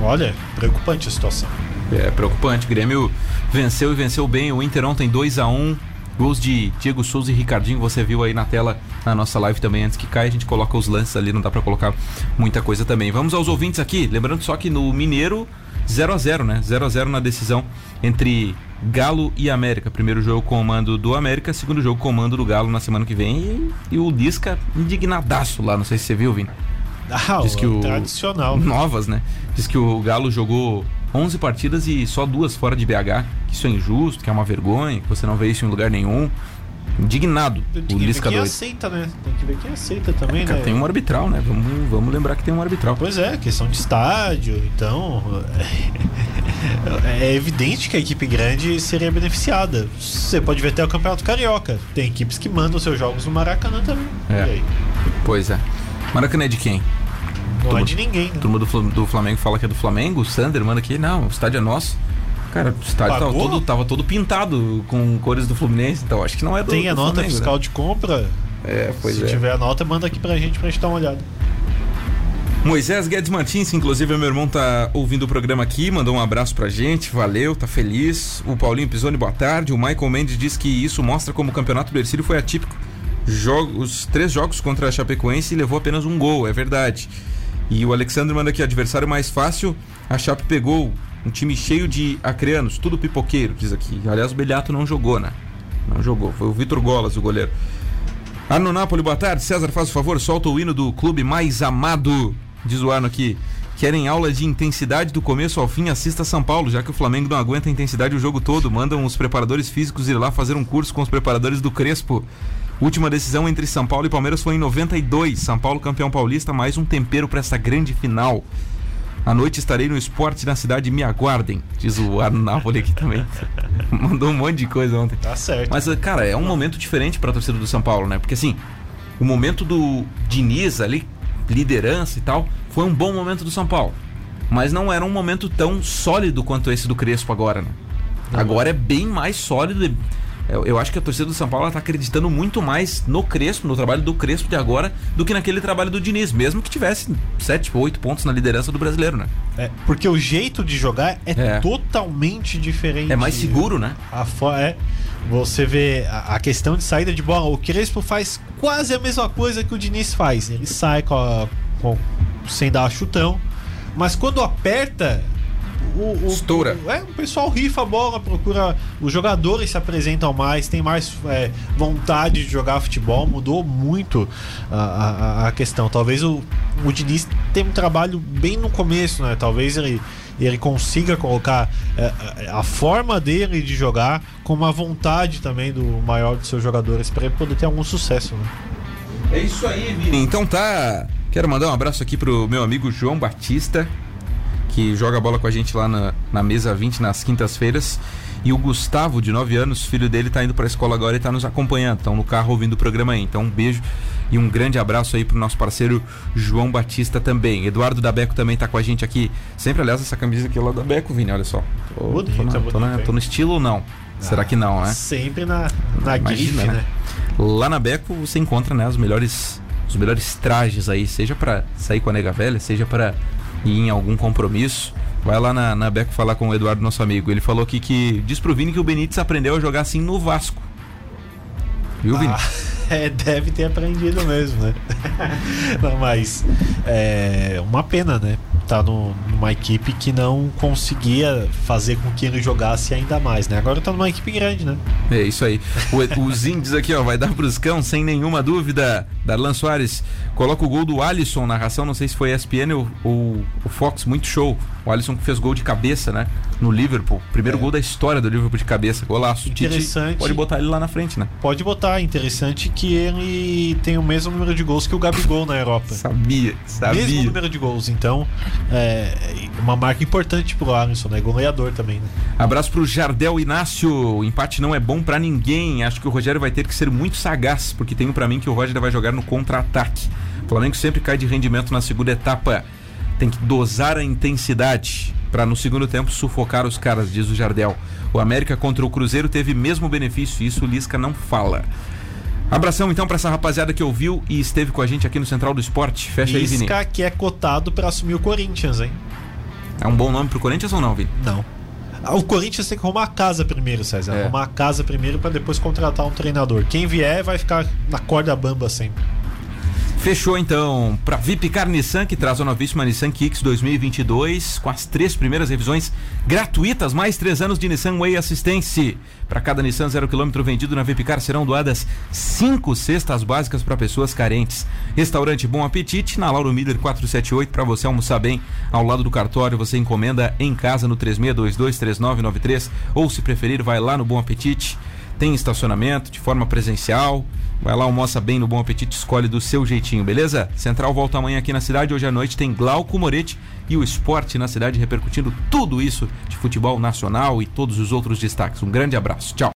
Olha, preocupante a situação. É preocupante. O Grêmio venceu e venceu bem. O Inter ontem 2 a 1 Gols de Diego Souza e Ricardinho, você viu aí na tela na nossa live também antes que caia, a gente coloca os lances ali, não dá pra colocar muita coisa também. Vamos aos ouvintes aqui, lembrando só que no Mineiro 0 a 0, né? 0 a 0 na decisão entre Galo e América. Primeiro jogo com o mando do América, segundo jogo com o mando do Galo na semana que vem e, e o Lisca indignadaço lá, não sei se você viu, Vini. Ah, Diz que o tradicional. novas, né? Diz que o Galo jogou 11 partidas e só duas fora de BH, que isso é injusto, que é uma vergonha, que você não vê isso em lugar nenhum. Indignado, Tem o que ver Lisca quem aceita, né? Tem que ver quem aceita também, Cara, né? tem um arbitral, né? Vamos, vamos lembrar que tem um arbitral. Pois é, questão de estádio, então. *laughs* É evidente que a equipe grande seria beneficiada. Você pode ver até o Campeonato Carioca. Tem equipes que mandam seus jogos no Maracanã também. É. E aí? Pois é. Maracanã é de quem? Não Turma- é de ninguém, né? Turma do, do Flamengo fala que é do Flamengo, o Sander manda aqui, não, o estádio é nosso. Cara, o estádio tava todo, tava todo pintado com cores do Fluminense, então acho que não é do Tem a do nota Flamengo, fiscal né? de compra. É, pois Se é. tiver a nota, manda aqui pra gente pra gente dar uma olhada. Moisés Guedes Martins, inclusive meu irmão tá ouvindo o programa aqui, mandou um abraço pra gente, valeu, tá feliz. O Paulinho Pisoni, boa tarde. O Michael Mendes diz que isso mostra como o campeonato do Ercílio foi atípico. Jogo, os três jogos contra a Chapecoense e levou apenas um gol, é verdade. E o Alexandre manda aqui, adversário mais fácil, a Chape pegou um time cheio de acreanos, tudo pipoqueiro, diz aqui. Aliás, o Beliato não jogou, né? Não jogou, foi o Vitor Golas, o goleiro. Arno Napoli, boa tarde. César, faz o favor, solta o hino do clube mais amado. Diz o Arno aqui. Querem aula de intensidade do começo ao fim? Assista São Paulo, já que o Flamengo não aguenta a intensidade o jogo todo. Mandam os preparadores físicos ir lá fazer um curso com os preparadores do Crespo. Última decisão entre São Paulo e Palmeiras foi em 92. São Paulo campeão paulista, mais um tempero para essa grande final. À noite estarei no esporte na cidade, me aguardem. Diz o Napoli aqui também. *laughs* Mandou um monte de coisa ontem. Tá certo. Mas, cara, é um momento diferente pra torcida do São Paulo, né? Porque assim, o momento do Diniz ali, liderança e tal, foi um bom momento do São Paulo. Mas não era um momento tão sólido quanto esse do Crespo agora, né? Agora é bem mais sólido. Eu, eu acho que a torcida do São Paulo ela tá acreditando muito mais no Crespo, no trabalho do Crespo de agora, do que naquele trabalho do Diniz, mesmo que tivesse 7 ou 8 pontos na liderança do brasileiro, né? É, porque o jeito de jogar é, É. totalmente diferente. É mais seguro, né? A é, você vê a, a questão de saída de bola. O Crespo faz quase a mesma coisa que o Diniz faz. Ele sai com a- com- sem dar chutão. Mas quando aperta. O, o- Estoura. o- é, o pessoal rifa a bola, procura. Os jogadores se apresentam mais, tem mais é, vontade de jogar futebol. Mudou muito a, a- a questão. Talvez o, o Diniz tenha um trabalho bem no começo, né? Talvez ele, ele consiga colocar é, a forma dele de jogar com uma vontade também do maior dos seus jogadores para ele poder ter algum sucesso, né? É isso aí, Vini. Então tá. Quero mandar um abraço aqui pro meu amigo João Batista, que joga bola com a gente lá na, na mesa 20 nas quintas-feiras. E o Gustavo, de 9 anos, filho dele, tá indo pra escola agora e tá nos acompanhando. Estão no carro ouvindo o programa aí. Então um beijo e um grande abraço aí pro nosso parceiro João Batista também. Eduardo da Beco também tá com a gente aqui. Sempre, aliás, essa camisa aqui é lá da Beco, Vini, olha só. Tô, Bonita, tô, na- tô na- tô no estilo ou não? Será que não, né? Sempre na, na Imagina, grife, né? né? Lá na Beco você encontra né, os melhores os melhores trajes aí, seja pra sair com a nega velha, seja pra ir em algum compromisso. Vai lá na, na Beco falar com o Eduardo, nosso amigo. Ele falou aqui que diz pro Vini que o Benítez aprendeu a jogar assim no Vasco. Viu, Vini? Ah, *laughs* é, deve ter aprendido mesmo, né? *laughs* Não, mas é uma pena, né? Tá no, numa equipe que não conseguia fazer com que ele jogasse ainda mais, né? Agora tá numa equipe grande, né? É isso aí. O, os índios aqui, ó, vai dar pros cão, sem nenhuma dúvida. Darlan Soares coloca o gol do Alisson, narração, não sei se foi ESPN ou, ou o Fox, muito show. O Alisson que fez gol de cabeça, né? No Liverpool. Primeiro É. gol da história do Liverpool de cabeça. Golaço. Tite Interessante. pode botar ele lá na frente, né? Pode botar, interessante que ele tem o mesmo número de gols que o Gabigol na Europa. Sabia, Mesmo sabia. número de gols, então é uma marca importante pro Alisson, né? Goleador também, né? Abraço pro Jardel Inácio. O empate não é bom pra ninguém. Acho que o Rogério vai ter que ser muito sagaz, porque tenho pra mim que o Roger vai jogar no contra-ataque. O Flamengo sempre cai de rendimento na segunda etapa. Tem que dosar a intensidade pra no segundo tempo sufocar os caras, diz o Jardel. O América contra o Cruzeiro teve mesmo benefício, isso o Lisca não fala. Abração então pra essa rapaziada que ouviu e esteve com a gente aqui no Central do Esporte. Fecha aí, Vini. Isca que é cotado pra assumir o Corinthians, hein? É um bom nome pro Corinthians ou não, Vini? Não. Ah, O Corinthians tem que arrumar a casa primeiro, César. É. Arrumar a casa primeiro pra depois contratar um treinador. Quem vier vai ficar na corda bamba sempre. Fechou então para Vipcar Nissan, que traz a novíssima Nissan Kicks 2022, com as três primeiras revisões gratuitas, mais três anos de Nissan Way Assistência. Para cada Nissan zero quilômetro vendido na Vipcar serão doadas cinco cestas básicas para pessoas carentes. Restaurante Bom Apetite, na Lauro Miller 478, para você almoçar bem. Ao lado do cartório, você encomenda em casa no 36223993, ou se preferir, vai lá no Bom Apetite. Tem estacionamento de forma presencial. Vai lá, almoça bem no Bom Apetite, escolhe do seu jeitinho, beleza? Central volta amanhã aqui na cidade. Hoje à noite tem Glauco Moretti e o esporte na cidade repercutindo tudo isso de futebol nacional e todos os outros destaques. Um grande abraço. Tchau.